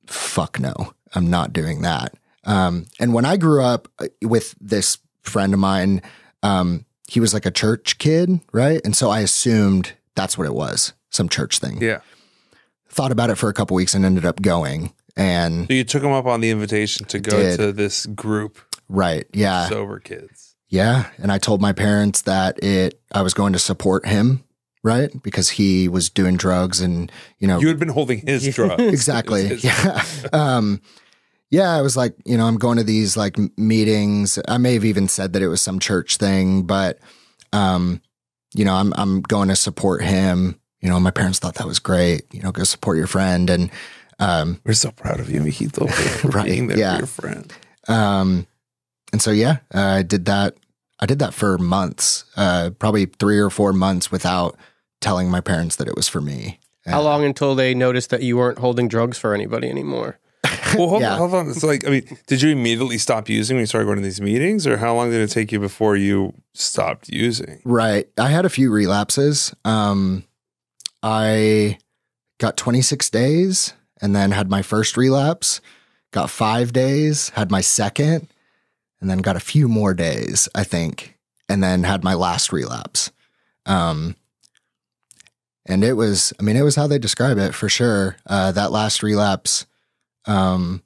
fuck no, I'm not doing that. Um, and when I grew up uh, with this friend of mine, um, he was like a church kid, right? And so I assumed that's what it was, some church thing. Yeah. Thought about it for a couple weeks and ended up going. And So you took him up on the invitation to go did. to this group, right, yeah, sober kids. yeah. And I told my parents that it, I was going to support him, right, because he was doing drugs and you know You had been holding his drugs. exactly It's his- yeah um yeah i was like you know i'm going to these like meetings i may have even said that it was some church thing but um you know i'm i'm going to support him you know my parents thought that was great you know go support your friend and um We're so proud of you, Mijito, for Right, being there yeah. for your friend. um and so yeah uh, i did that i did that for months uh probably three or four months without telling my parents that it was for me How long until they noticed that you weren't holding drugs for anybody anymore? Well, hold Yeah. on, hold on. It's like, I mean, did you immediately stop using when you started going to these meetings, or how long did it take you before you stopped using? Right. I had a few relapses. Um, I got 26 days and then had my first relapse, got five days, had my second, and then got a few more days, I think, and then had my last relapse. Um, and it was, I mean, it was how they describe it for sure. Uh, that last relapse, um,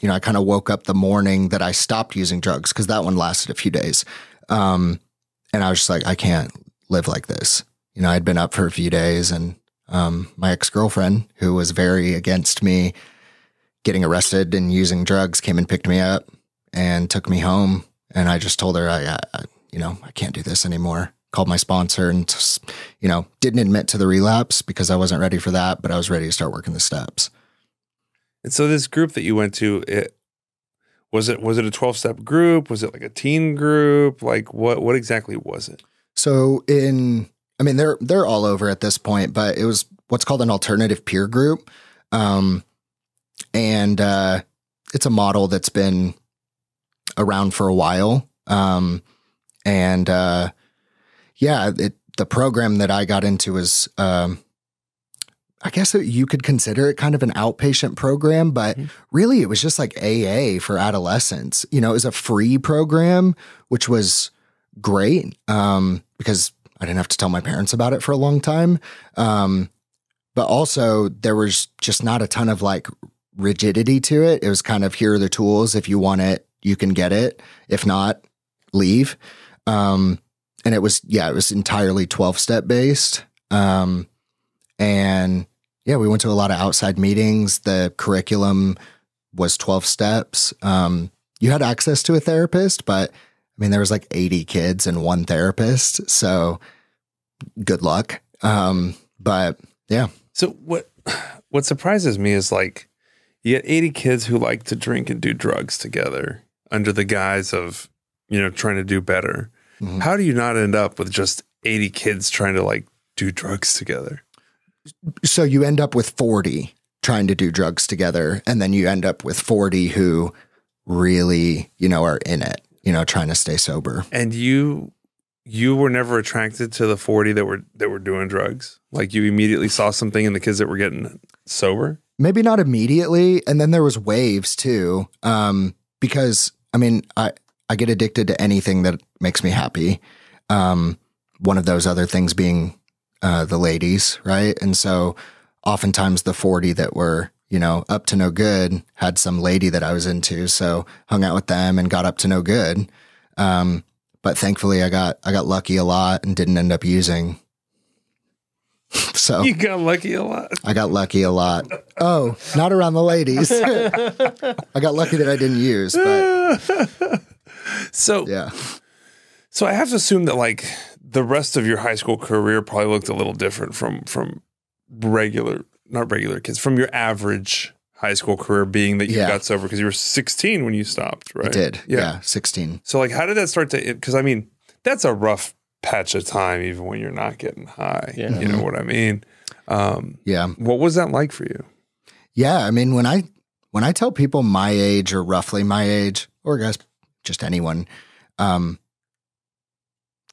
you know, I kind of woke up the morning that I stopped using drugs because that one lasted a few days. Um, and I was just like, I can't live like this. You know, I'd been up for a few days, and um, my ex girlfriend, who was very against me getting arrested and using drugs, came and picked me up and took me home. And I just told her, I, I you know, I can't do this anymore. Called my sponsor and, you know, didn't admit to the relapse because I wasn't ready for that, but I was ready to start working the steps. And so, this group that you went to, it was it was it a twelve step group? Was it like a teen group? Like what what exactly was it? So in I mean they're they're all over at this point, but it was what's called an alternative peer group. Um and uh it's a model that's been around for a while. Um and uh yeah, it the program that I got into was um I guess you could consider it kind of an outpatient program, but Mhm. really it was just like AA for adolescents. You know, it was a free program, which was great um, because I didn't have to tell my parents about it for a long time. Um, but also, there was just not a ton of like rigidity to it. It was kind of here are the tools. If you want it, you can get it. If not, leave. Um, and it was, yeah, it was entirely 12 step based. Um, and yeah, we went to a lot of outside meetings. The curriculum was 12 steps. Um, you had access to a therapist, but I mean, there was like 80 kids and one therapist. So good luck. Um, but yeah. So what what surprises me is like you get 80 kids who like to drink and do drugs together under the guise of, you know, trying to do better. Mhm. How do you not end up with just 80 kids trying to like do drugs together? So you end up with 40 trying to do drugs together. And then you end up with 40 who really, you know, are in it, you know, trying to stay sober. And you you were never attracted to the 40 that were that were doing drugs? Like you immediately saw something in the kids that were getting sober? maybe not immediately and then there was waves too um because i mean i i get addicted to anything that makes me happy um one of those other things being uh the ladies right and so oftentimes the 40 that were you know up to no good had some lady that i was into so hung out with them and got up to no good um but thankfully i got i got lucky a lot and didn't end up using so You got lucky a lot. I got lucky a lot. Oh, not around the ladies. I got lucky that I didn't use, but so yeah. So I have to assume that like the rest of your high school career probably looked a little different from from regular not regular kids from your average high school career being that you Yeah. got sober because you were 16 when you stopped, right? I did. Yeah. 16. So like how did that start to cuz I mean that's a rough patch of time, even when you're not getting high. Yeah. You know what I mean? Um, Yeah. what was that like for you? Yeah, I mean when I when I tell people my age or roughly my age, or guys, just anyone, um,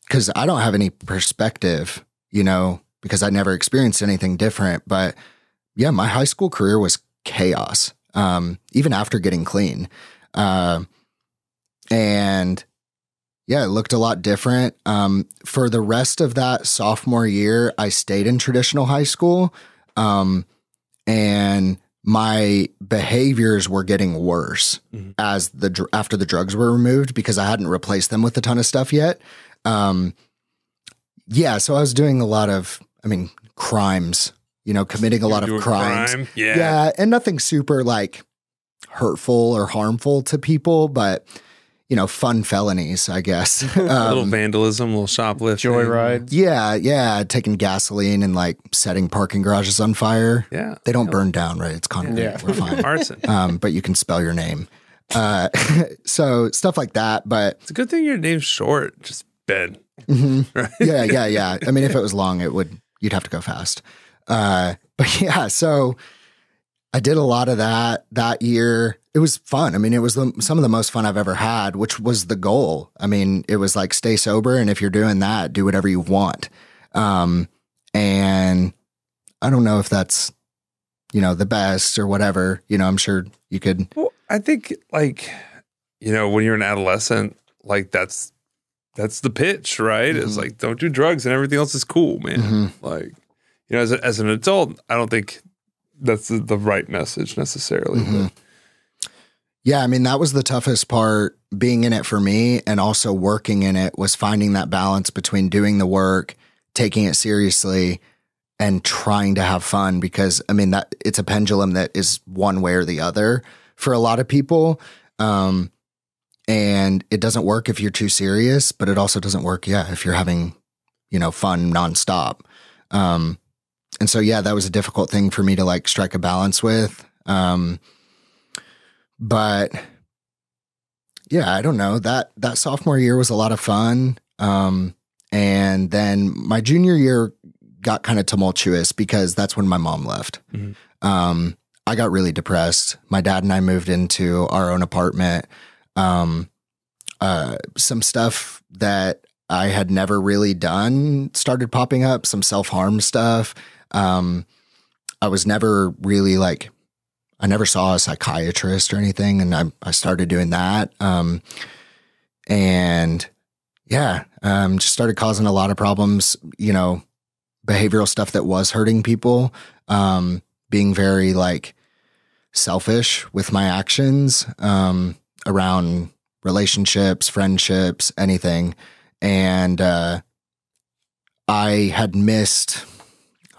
because I don't have any perspective, you know, because I never experienced anything different. But yeah, my high school career was chaos. Um, even after getting clean, uh, and yeah, it looked a lot different. Um, for the rest of that sophomore year, I stayed in traditional high school. Um, and my behaviors were getting worse Mhm. as the after the drugs were removed because I hadn't replaced them with a ton of stuff yet. Um, yeah, so I was doing a lot of, I mean, crimes. You know, committing a lot You of crimes. crime? Yeah. Yeah, and nothing super like hurtful or harmful to people, but you know, fun felonies, I guess. a little Um, vandalism, a little shoplifting. Joyride. yeah, yeah, taking gasoline and like setting parking garages on fire. Yeah. They don't Yeah. burn down, right? It's concrete. Yeah. We're fine. Arson. Um, but you can spell your name. Uh, so stuff like that. But It's a good thing your name's short. Just Ben. mhm. Right? yeah, yeah, yeah. I mean, if it was long, it would you'd have to go fast. Uh, but yeah, so I did a lot of that that year. It was fun. I mean, it was the, some of the most fun I've ever had, which was the goal. I mean, it was like stay sober, and if you're doing that, do whatever you want. Um, and I don't know if that's you know the best or whatever. You know, I'm sure you could. Well, I think like, you know, when you're an adolescent, like that's that's the pitch, right? It's Mhm. like don't do drugs and everything else is cool, man. Mhm. Like, you know, as, a, as an adult, I don't think that's the, the right message necessarily. Mhm. Yeah, I mean, that was the toughest part being in it for me and also working in it was finding that balance between doing the work, taking it seriously, and trying to have fun because I mean that it's a pendulum that is one way or the other for a lot of people. Um and it doesn't work if you're too serious, but it also doesn't work, yeah, if you're having, you know, fun nonstop. Um and so yeah, that was a difficult thing for me to like strike a balance with. Um but yeah, I don't know. That that sophomore year was a lot of fun. Um and then my junior year got kind of tumultuous because that's when my mom left. Mhm. Um I got really depressed. My dad and I moved into our own apartment. Um uh some stuff that I had never really done started popping up, some self-harm stuff. Um I was never really like I never saw a psychiatrist or anything, and I I started doing that. Um, and yeah, um, just started causing a lot of problems. You know, behavioral stuff that was hurting people. Um, being very like selfish with my actions um, around relationships, friendships, anything, and uh, I had missed.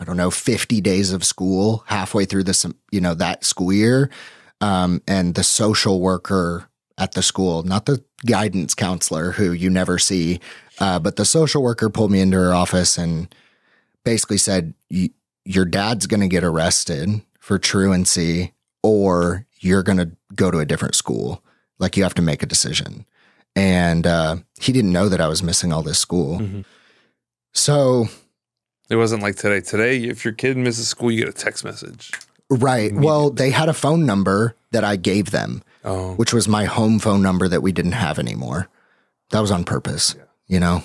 I don't know, 50 days of school halfway through this, you know, that school year. Um, and the social worker at the school, not the guidance counselor who you never see, uh, but the social worker pulled me into her office and basically said, Your dad's going to get arrested for truancy, or you're going to go to a different school. Like you have to make a decision. And uh, he didn't know that I was missing all this school. Mhm. So It wasn't like today. Today, if your kid misses school, you get a text message. Right. Well, they had a phone number that I gave them, Oh, which was my home phone number that we didn't have anymore. That was on purpose, you know?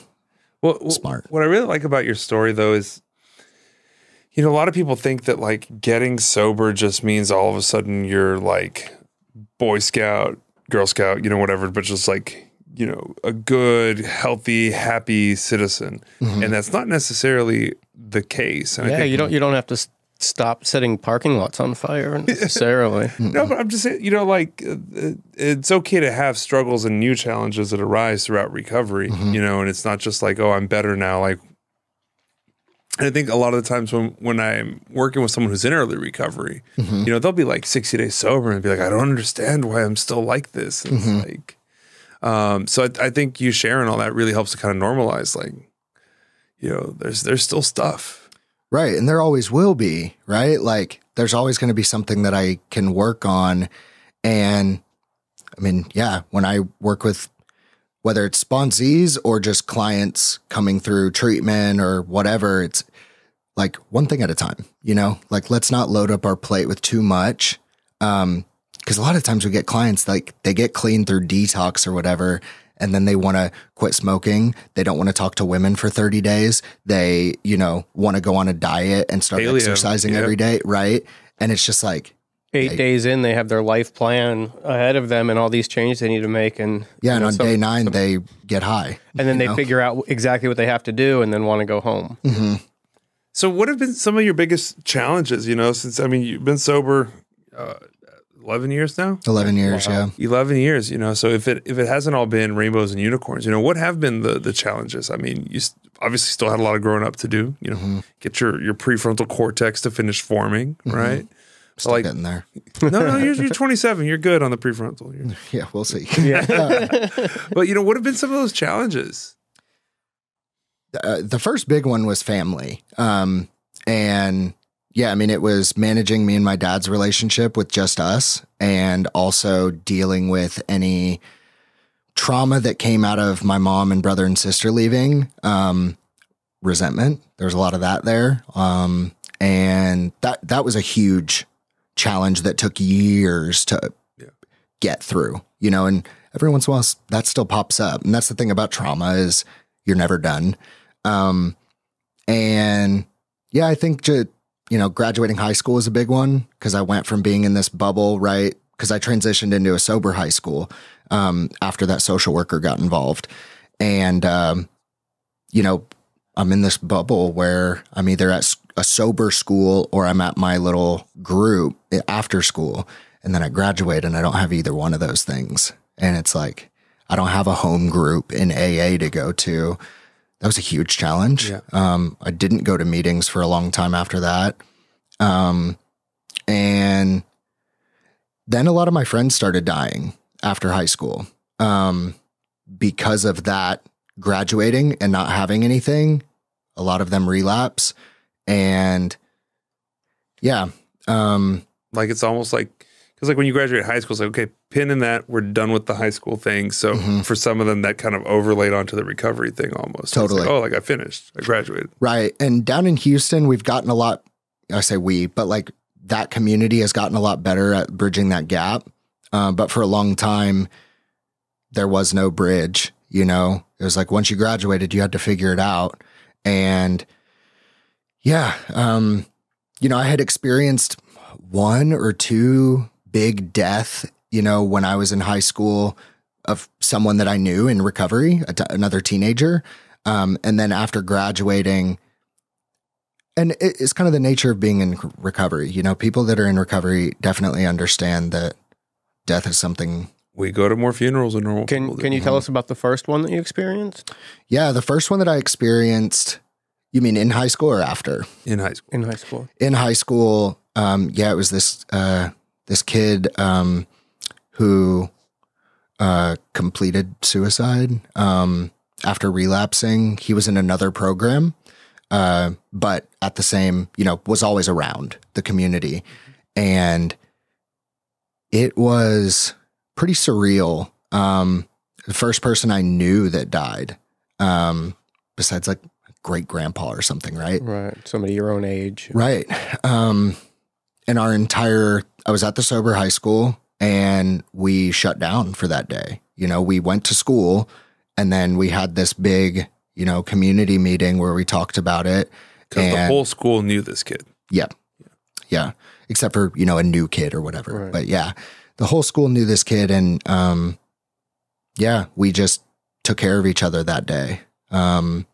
well, Smart. What I really like about your story, though, is you know a lot of people think that like getting sober just means all of a sudden you're like Boy Scout, Girl Scout, you know, whatever, but just like you know a good, healthy, happy citizen, Mhm. and that's not necessarily the case. And Yeah, think you don't you don't have to stop setting parking lots on fire necessarily. No, but I'm just saying, you know, like uh, uh, it's okay to have struggles and new challenges that arise throughout recovery, Mhm. you know, and it's not just like, oh, I'm better now. Like, and I think a lot of the times when when I'm working with someone who's in early recovery, Mhm. you know, they'll be like 60 days sober and be like, I don't understand why I'm still like this. Mhm. It's like, um, so I, I think you sharing all that really helps to kind of normalize, like, you know, there's there's still stuff. Right. And there always will be, right? Like there's always going to be something that I can work on. And I mean, yeah, when I work with whether it's sponsees or just clients coming through treatment or whatever, it's like one thing at a time, you know, like let's not load up our plate with too much. Um, cause a lot of times we get clients like they get clean through detox or whatever. And then they want to quit smoking. They don't want to talk to women for 30 days. They, you know, want to go on a diet and start Paleo, exercising yeah. every day. Right. And it's just like, Eight Hey. days in, they have their life plan ahead of them and all these changes they need to make. And yeah. And know, on some- day nine, they get high. and then they know? figure out exactly what they have to do and then want to go home. Mhm. So, what have been some of your biggest challenges? You know, since I mean, you've been sober uh, eleven years now. 11 years. Wow. Yeah. 11 years you know so if it if it hasn't all been rainbows and unicorns you know what have been the the challenges i mean you s- obviously still had a lot of growing up to do you know Mhm. get your your prefrontal cortex to finish forming Mm-hmm. right Still like- getting there. no no you're, you're 27 you're good on the prefrontal You're- Yeah. We'll see. Yeah. but you know what have been some of those challenges uh, the first big one was family. Um, and yeah, I mean, it was managing me and my dad's relationship with just us and also dealing with any trauma that came out of my mom and brother and sister leaving. Um, resentment. There's a lot of that there. Um, and that, that was a huge challenge that took years to Yeah. get through, you know, and every once in a while that still pops up. And that's the thing about trauma is you're never done. Um, and yeah, I think ju- you know, graduating high school was a big one because I went from being in this bubble, right? Because I transitioned into a sober high school um, after that social worker got involved. And, um, you know, I'm in this bubble where I'm either at a sober school or I'm at my little group after school. And then I graduate and I don't have either one of those things. And it's like, I don't have a home group in AA to go to. That was a huge challenge. Yeah. Um, I didn't go to meetings for a long time after that. Um, and then a lot of my friends started dying after high school um, because of that graduating and not having anything. A lot of them relapse. And yeah, um, like it's almost like because like when you graduate high school it's like okay pin in that we're done with the high school thing so Mhm. for some of them that kind of overlaid onto the recovery thing almost It's like, Totally. oh like i finished i graduated Right. And down in Houston, we've gotten a lot, I say we, but like that community has gotten a lot better at bridging that gap. Uh, but for a long time, there was no bridge. You know, it was like once you graduated, you had to figure it out. And yeah, um, you know, I had experienced one or two big death, you know, when I was in high school of someone that I knew in recovery, a t- another teenager. Um, and then after graduating, and it, it's kind of the nature of being in recovery. You know, people that are in recovery definitely understand that death is something. we go to more funerals than normal Can people do. Can you tell us about the first one that you experienced Yeah, the first one that I experienced, you mean in high school or after? in high school in high school? in high school, um, yeah, it was this uh, this kid um, who uh, completed suicide um, after relapsing. He was in another program, uh, but at the same, you know, was always around the community, and it was pretty surreal. Um, the first person I knew that died, um, besides like great grandpa or something, right? Right, somebody your own age. Right. Um, and our entire, I was at the sober high school and we shut down for that day. You know, we went to school and then we had this big, you know, community meeting where we talked about it. because the whole school knew this kid Yeah. Yeah. Except for, you know, a new kid or whatever. Right. But yeah, the whole school knew this kid. And, um, yeah, we just took care of each other that day. Um,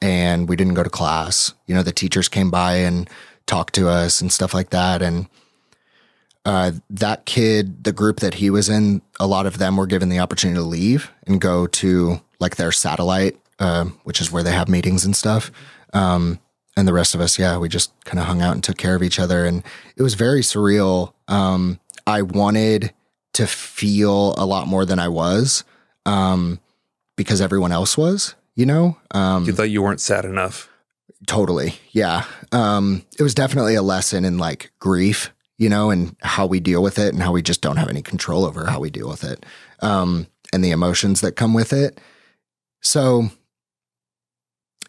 and we didn't go to class. You know, the teachers came by and talked to us and stuff like that. And, uh, that kid, the group that he was in, a lot of them were given the opportunity to leave and go to like their satellite, um, which is where they have meetings and stuff. Um, and the rest of us, yeah, we just kind of hung out and took care of each other. And it was very surreal. Um, I wanted to feel a lot more than I was um, because everyone else was, you know? Um, you thought you weren't sad enough Totally. Yeah. Um, it was definitely a lesson in like grief, you know, and how we deal with it and how we just don't have any control over how we deal with it. Um, and the emotions that come with it. So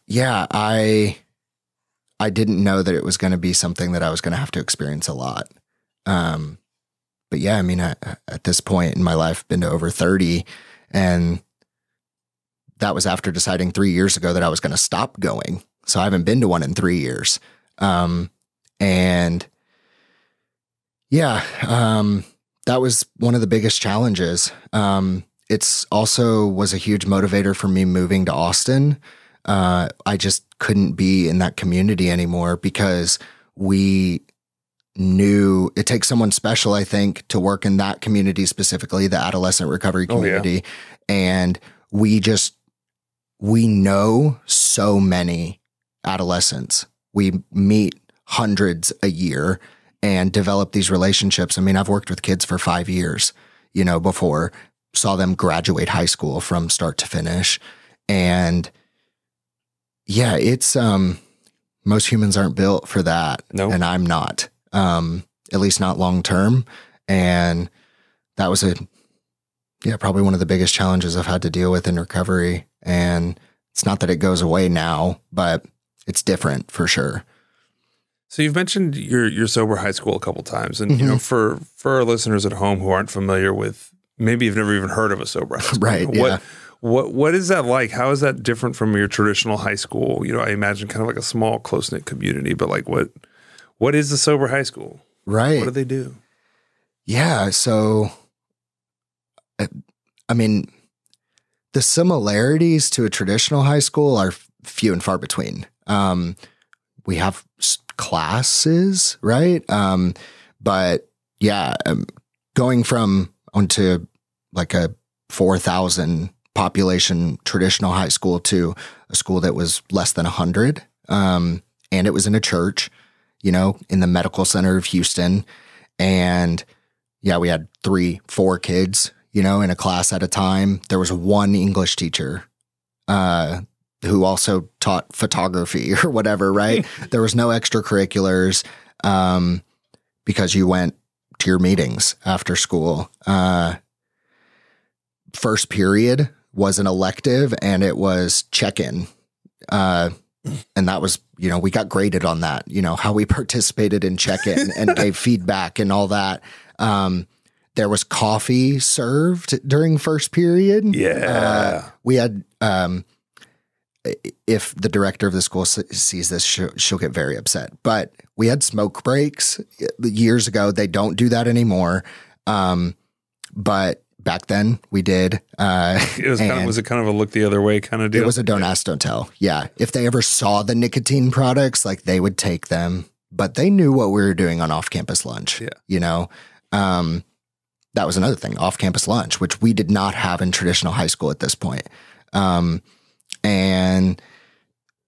yeah, I I didn't know that it was going to be something that I was going to have to experience a lot. Um, but yeah, I mean, I, at this point in my life, been to over 30 and that was after deciding three years ago that I was going to stop going. So I haven't been to one in three years. Um, and yeah, um, that was one of the biggest challenges. Um, it's also was a huge motivator for me moving to Austin. Uh, I just couldn't be in that community anymore because we knew it takes someone special, I think, to work in that community specifically, the adolescent recovery Oh, yeah. community. And we just, we know so many adolescents. We meet hundreds a year and develop these relationships. I mean, I've worked with kids for five years, you know, before, saw them graduate high school from start to finish. And yeah, it's, um, most humans aren't built for that. No. And I'm not, um, at least not long term. And that was a, yeah, probably one of the biggest challenges I've had to deal with in recovery. And it's not that it goes away now, but it's different for sure. So you've mentioned your your sober high school a couple times, and you Mm-hmm. know for for our listeners at home who aren't familiar with, maybe you've never even heard of a sober high school. Right, What yeah. what what is that like? How is that different from your traditional high school? You know, I imagine kind of like a small close knit community, but like what what is the sober high school? Right. What do they do? Yeah. So, I mean, the similarities to a traditional high school are few and far between. Um, we have classes, right? Um, but yeah, um, going from onto like a 4,000 population traditional high school to a school that was less than 100. Um, and it was in a church, you know, in the medical center of Houston. And yeah, we had three, four kids, you know, in a class at a time. There was one English teacher uh, who also taught photography or whatever, right? there was no extracurriculars um, because you went to your meetings after school. Uh, first period was an elective and it was check in. Uh, and that was, you know, we got graded on that, you know, how we participated in check in and gave feedback and all that. Um, there was coffee served during first period. Yeah. Uh, we had, um, if the director of the school sees this, she'll, she'll get very upset. But we had smoke breaks years ago. They don't do that anymore. Um, but back then we did. Uh, it was kind of was it kind of a look the other way kind of deal? it was a don't ask, don't tell. Yeah. If they ever saw the nicotine products, like they would take them, but they knew what we were doing on off campus lunch. Yeah. You know, um, that was another thing off campus lunch, which we did not have in traditional high school at this point. Um, and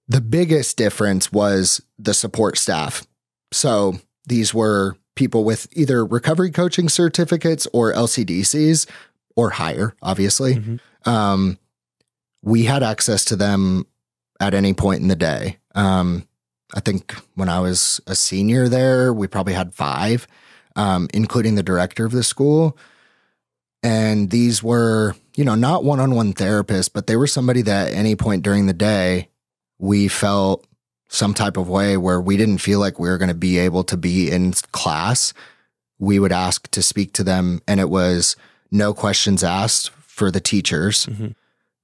the biggest difference was the support staff. So these were people with either recovery coaching certificates or LCDCs or higher, obviously. Mhm. Um, we had access to them at any point in the day. Um, I think when I was a senior there, we probably had five, um, including the director of the school. And these were, you know, not one on one therapists, but they were somebody that at any point during the day, we felt some type of way where we didn't feel like we were going to be able to be in class. We would ask to speak to them, and it was no questions asked for the teachers. Mhm.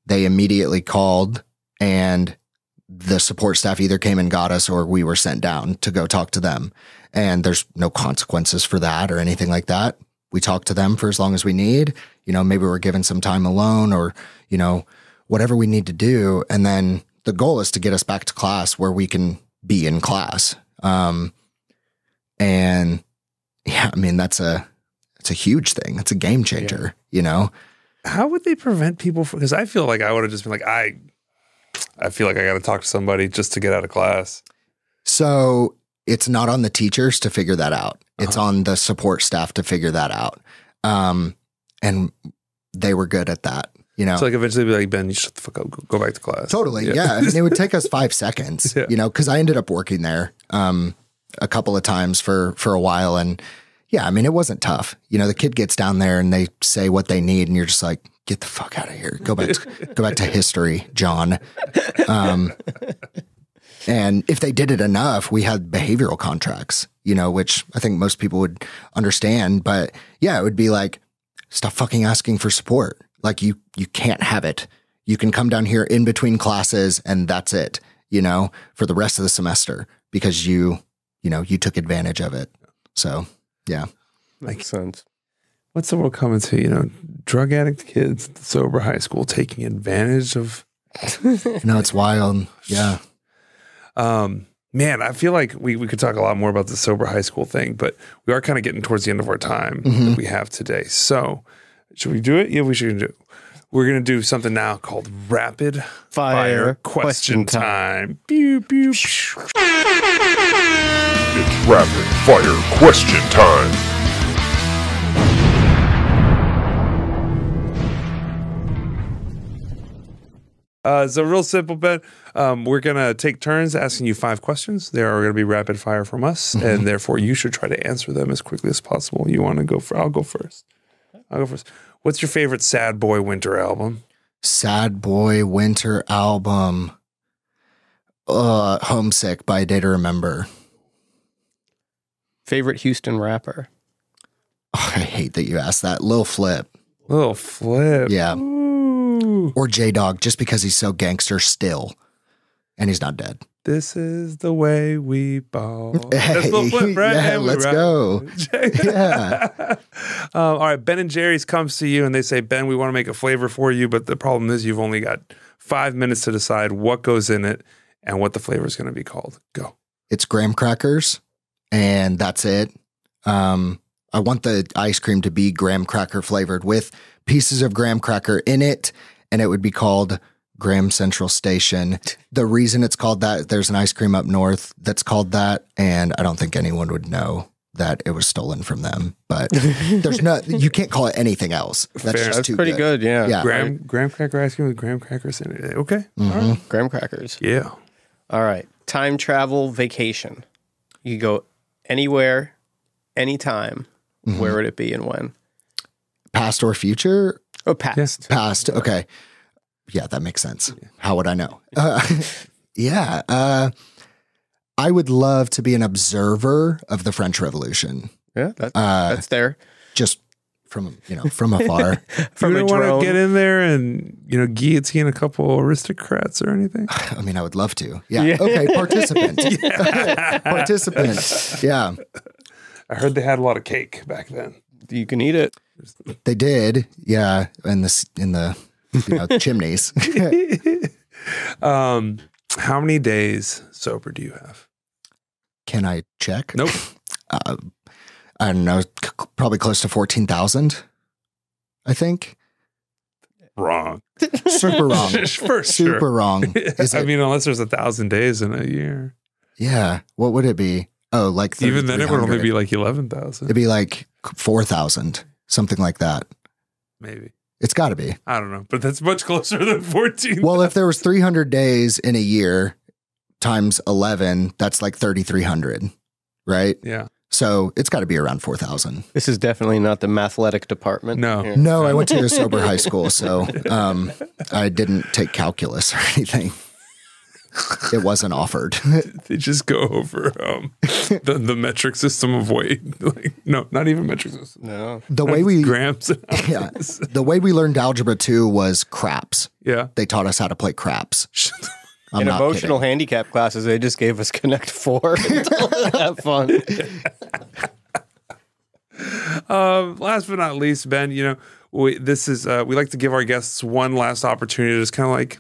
They immediately called, and the support staff either came and got us or we were sent down to go talk to them. And there's no consequences for that or anything like that. We talk to them for as long as we need. You know, maybe we're given some time alone or, you know, whatever we need to do. And then the goal is to get us back to class where we can be in class. Um, and yeah, I mean, that's a, it's a huge thing. It's a game changer, you know? How would they prevent people from? Because I feel like I would have just been like, I, I feel like I got to talk to somebody just to get out of class. So it's not on the teachers to figure that out. It's on the support staff to figure that out. Um, and they were good at that, you know. So like eventually, be like, Ben, you shut the fuck up. Go, back to class. Totally. Yeah. I mean, it would take us five seconds, Yeah. you know, because I ended up working there um, a couple of times for for a while, and yeah, I mean, it wasn't tough. You know, the kid gets down there and they say what they need, and you're just like, get the fuck out of here. Go back, to, go back to history, John. Um, and if they did it enough, we had behavioral contracts, you know, which I think most people would understand. But yeah, it would be like, stop fucking asking for support. Like you, you can't have it. You can come down here in between classes and that's it, you know, for the rest of the semester because you, you know, you took advantage of it. So yeah. Makes sense. What's the world coming to? You know, drug addict kids, sober high school taking advantage of. No, it's wild. Yeah. Um, man, I feel like we, we could talk a lot more about the sober high school thing, but we are kind of getting towards the end of our time Mhm. that we have today. So, should we do it? Yeah, we should do it. We're going to do something now called rapid Fire, fire question time. Pew, pew, pew. It's rapid fire question time. Uh, so real simple, Ben. Um, we're gonna take turns asking you five questions. They are gonna be rapid fire from us, and therefore you should try to answer them as quickly as possible. You want to go for? I'll go first. I'll go first. What's your favorite Sad Boy Winter album? Sad Boy Winter album. Uh, Homesick by Day to Remember. Favorite Houston rapper? Oh, I hate that you asked that. Lil Flip Little flip. Yeah. Ooh, or J Dog just because he's so gangster still. And he's not dead. This is the way we ball. That's Lil Flip, right? Yeah, let's rock. go. yeah. um, all right. Ben and Jerry's comes to you and they say, Ben, we want to make a flavor for you, but the problem is you've only got five minutes to decide what goes in it and what the flavor is going to be called. Go. It's graham crackers, and that's it. Um, I want the ice cream to be graham cracker flavored with pieces of graham cracker in it, and it would be called Graham Central Station. The reason it's called that, there's an ice cream up north that's called that, and I don't think anyone would know that it was stolen from them. But there's no, you can't call it anything else. That's Fair. just That's too pretty good. yeah. Yeah. Graham, graham cracker ice cream with graham crackers in it. Okay. All Mhm. right. Graham crackers. Yeah. All right. Time travel vacation. You could go anywhere, anytime. Mhm. Where would it be and when? Past or future? Oh, past. Past. Okay. Yeah, that makes sense. How would I know? Uh, yeah. Uh, I would love to be an observer of the French Revolution. Yeah, that, Uh, that's there. just from you know from afar. From you a don't want to get in there and, you know, guillotine a couple aristocrats or anything? I mean, I would love to. Yeah. Yeah. Okay. Participant. Participant. Yeah. I heard they had a lot of cake back then. You can eat it. They did. Yeah. In this in the you know, chimneys. um, how many days sober do you have? Can I check? Nope. Uh, I don't know. c- probably close to fourteen thousand. I think. Wrong. Super wrong. For Super sure. wrong. Is I it? mean, unless there's a thousand days in a year. Yeah. What would it be? Oh, like Even then, it would only be like 11,000. It'd be like four thousand, something like that. Maybe. It's got to be. I don't know. But that's much closer than 14. Well, if there was three hundred days in a year times eleven, that's like thirty three hundred, right? yeah. So it's got to be around four thousand. This is definitely not the mathletic department. No. here. No, I went to a sober high school, so um, I didn't take calculus or anything. It wasn't offered. They just go over um, the, the metric system of weight. Like, no, not even metric system. No. The way we grams. yeah, the way we learned algebra two was craps. Yeah. They taught us how to play craps. I'm In not emotional kidding. handicap classes, they just gave us Connect Four. Have fun. Um, last but not least, Ben, you know, we, this is, uh, we like to give our guests one last opportunity to just kind of like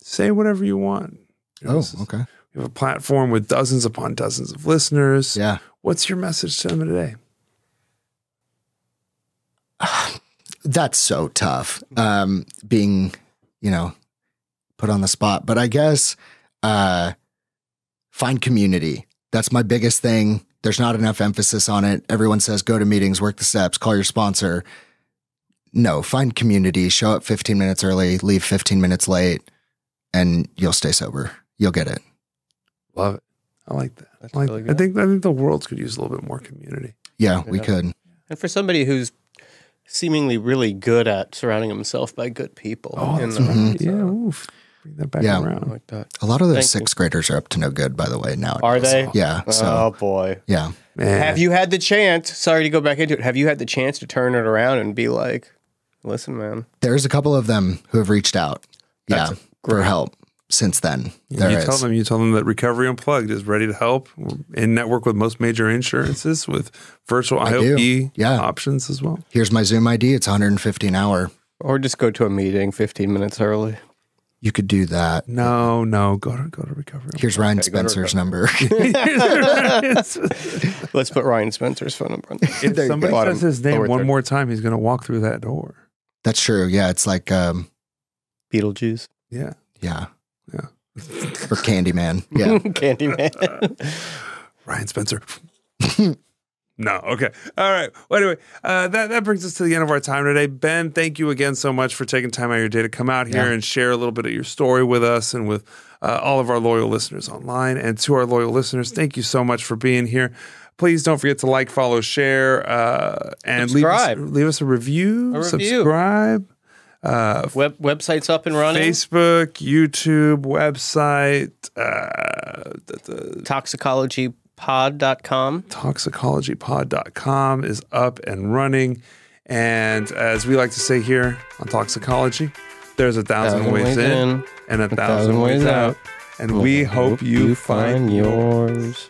say whatever you want. You Oh, is- okay. We have a platform with dozens upon dozens of listeners. Yeah. What's your message to them today? That's so tough. Um, being, you know, put on the spot. But I guess uh find community. That's my biggest thing. There's not enough emphasis on it. Everyone says go to meetings, work the steps, call your sponsor. No, find community, show up 15 minutes early, leave 15 minutes late, and you'll stay sober. You'll get it. Love it. I like that. That's I like really I think I think the world could use a little bit more community. Yeah, we Yeah. could. And for somebody who's seemingly really good at surrounding himself by good people. Oh, in that's the- right. so, Yeah, oof. bring that back Yeah. Around. like that. A lot of those Thank you. sixth graders are up to no good, by the way. Now Are they? Yeah. Oh, so oh boy. yeah, Man. Have you had the chance? Sorry to go back into it. Have you had the chance to turn it around and be like, "Listen, man, there's a couple of them who have reached out. Yeah, That's for help since then. There you is. tell them you tell them that Recovery Unplugged is ready to help We're in network with most major insurances with virtual I. IOP Yeah. options as well. Here's my Zoom ID. It's 150 an hour. or just go to a meeting 15 minutes early." You could do that. No, no, go to go to Recovery. Here's Ryan Okay, Spencer's number. Let's put Ryan Spencer's phone number on if There somebody go. says his name Lower one third. more time, he's going to walk through that door. That's true. Yeah, it's like um, Beetlejuice, Yeah. yeah, Yeah. or Candyman. Yeah. Candyman. Ryan Spencer. no, okay. All right. Well, anyway, uh, that, that brings us to the end of our time today. Ben, thank you again so much for taking time out of your day to come out here Yeah. and share a little bit of your story with us and with uh, all of our loyal listeners online. And to our loyal listeners, thank you so much for being here. Please don't forget to like, follow, share, uh, and leave us, leave us a review. A review. Subscribe. Uh, Web website's up and running. Facebook, YouTube, website, uh, the, the Talksicologypod.com. talksicologypod.com is up and running. And as we like to say here on Talksicology, there's a thousand, Thousand ways, ways in, in, and a thousand, ways out. And we hope you find yours.